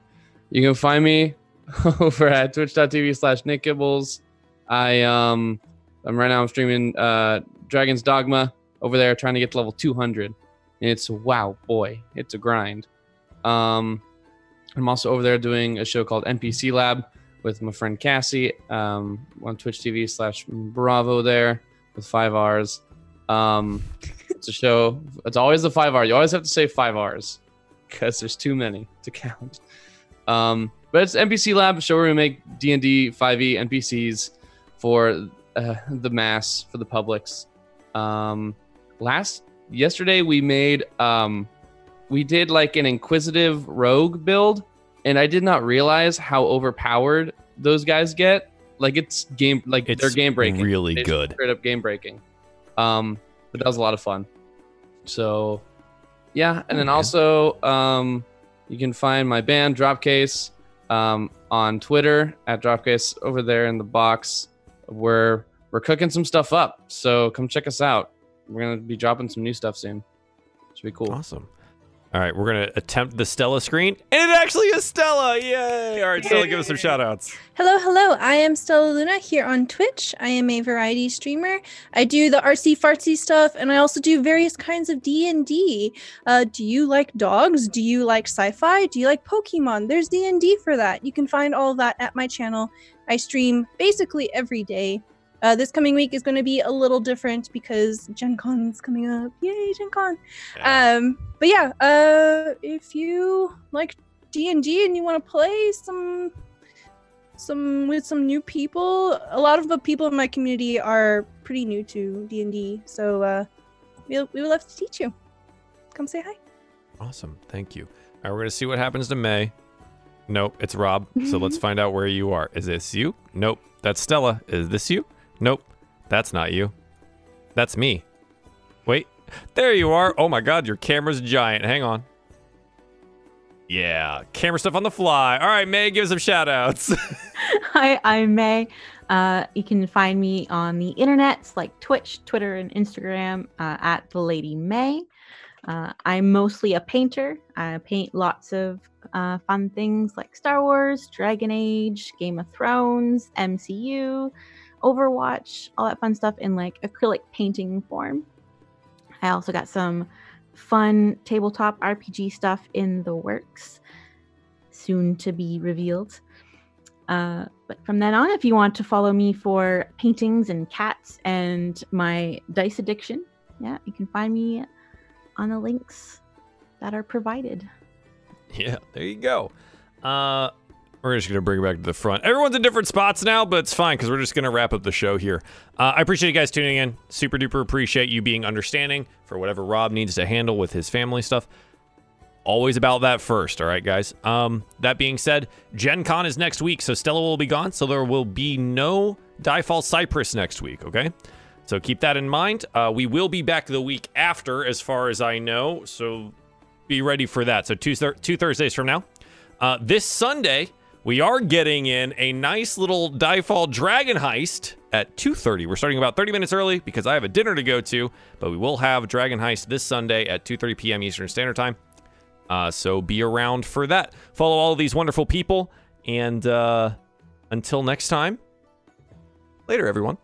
you can find me over at twitch.tv slash Nick Gibbles. I, um, I'm right now, I'm streaming, uh, Dragon's Dogma over there trying to get to level 200. And it's, wow, boy, it's a grind. Um, I'm also over there doing a show called NPC Lab with my friend Cassie, um, on Twitch TV slash Bravo there with five R's. Um, it's a show. It's always the five R. You always have to say five R's because there's too many to count. Um, but it's NPC Lab, a show where we make D and D 5e NPCs for uh, the mass, for the publics. Um, last yesterday we made um, we did like an inquisitive rogue build, and I did not realize how overpowered those guys get. Like it's game, like It's they're game breaking really just good. straight up game breaking. Um, but that was a lot of fun. So, yeah, and then Okay. also um, you can find my band Dropcase um, on Twitter at Dropcase over there in the box. We're we're cooking some stuff up, so come check us out. We're gonna be dropping some new stuff soon. Should be cool. Awesome. All right, we're gonna attempt the Stella screen, and it actually is Stella! Yay! All right, Stella, give us some shout outs. Hello, hello. I am Stella Luna here on Twitch. I am a variety streamer. I do the artsy fartsy stuff, and I also do various kinds of D and D. Uh, do you like dogs? Do you like sci-fi? Do you like Pokemon? There's D and D for that. You can find all of that at my channel. I stream basically every day. Uh, this coming week is going to be a little different because Gen Con's coming up. Yay, Gen Con! Um, but yeah, uh, if you like D and D and you want to play some, some with some new people, a lot of the people in my community are pretty new to D and D, so uh, we we would love to teach you. Come say hi. Awesome. Thank you. All right, we're going to see what happens to May. Nope, it's Rob. So let's find out where you are. Is this you? Nope. That's Stella. Is this you? Nope. That's not you. That's me. Wait. There you are. Oh my god, your camera's giant. Hang on. Yeah, camera stuff on the fly. All right, May, give some shout outs. Hi, I'm May. Uh, you can find me on the internets like Twitch, Twitter, and Instagram uh, at the Lady May. Uh, I'm mostly a painter. I paint lots of uh, fun things like Star Wars, Dragon Age, Game of Thrones, MCU, Overwatch, all that fun stuff in like acrylic painting form. I also got some fun tabletop RPG stuff in the works, soon to be revealed. Uh, but from then on, if you want to follow me for paintings and cats and my dice addiction, yeah, you can find me on the links that are provided. Yeah, there you go. Uh, we're just gonna bring it back to the front. Everyone's in different spots now, but it's fine because we're just gonna wrap up the show here. Uh, I appreciate you guys tuning in. Super duper appreciate you being understanding for whatever Rob needs to handle with his family stuff. Always about that first, all right, guys. Um, that being said, Gen Con is next week, so Stella will be gone, so there will be no Diefall Cypress next week, okay? So keep that in mind. Uh, we will be back the week after, as far as I know, so be ready for that. So two, thir- two Thursdays from now. Uh, this Sunday, we are getting in a nice little Diefall Dragon Heist at 2.30. We're starting about 30 minutes early because I have a dinner to go to, but we will have Dragon Heist this Sunday at 2.30 p.m. Eastern Standard Time. Uh, so be around for that. Follow all of these wonderful people, and uh, until next time, later, everyone.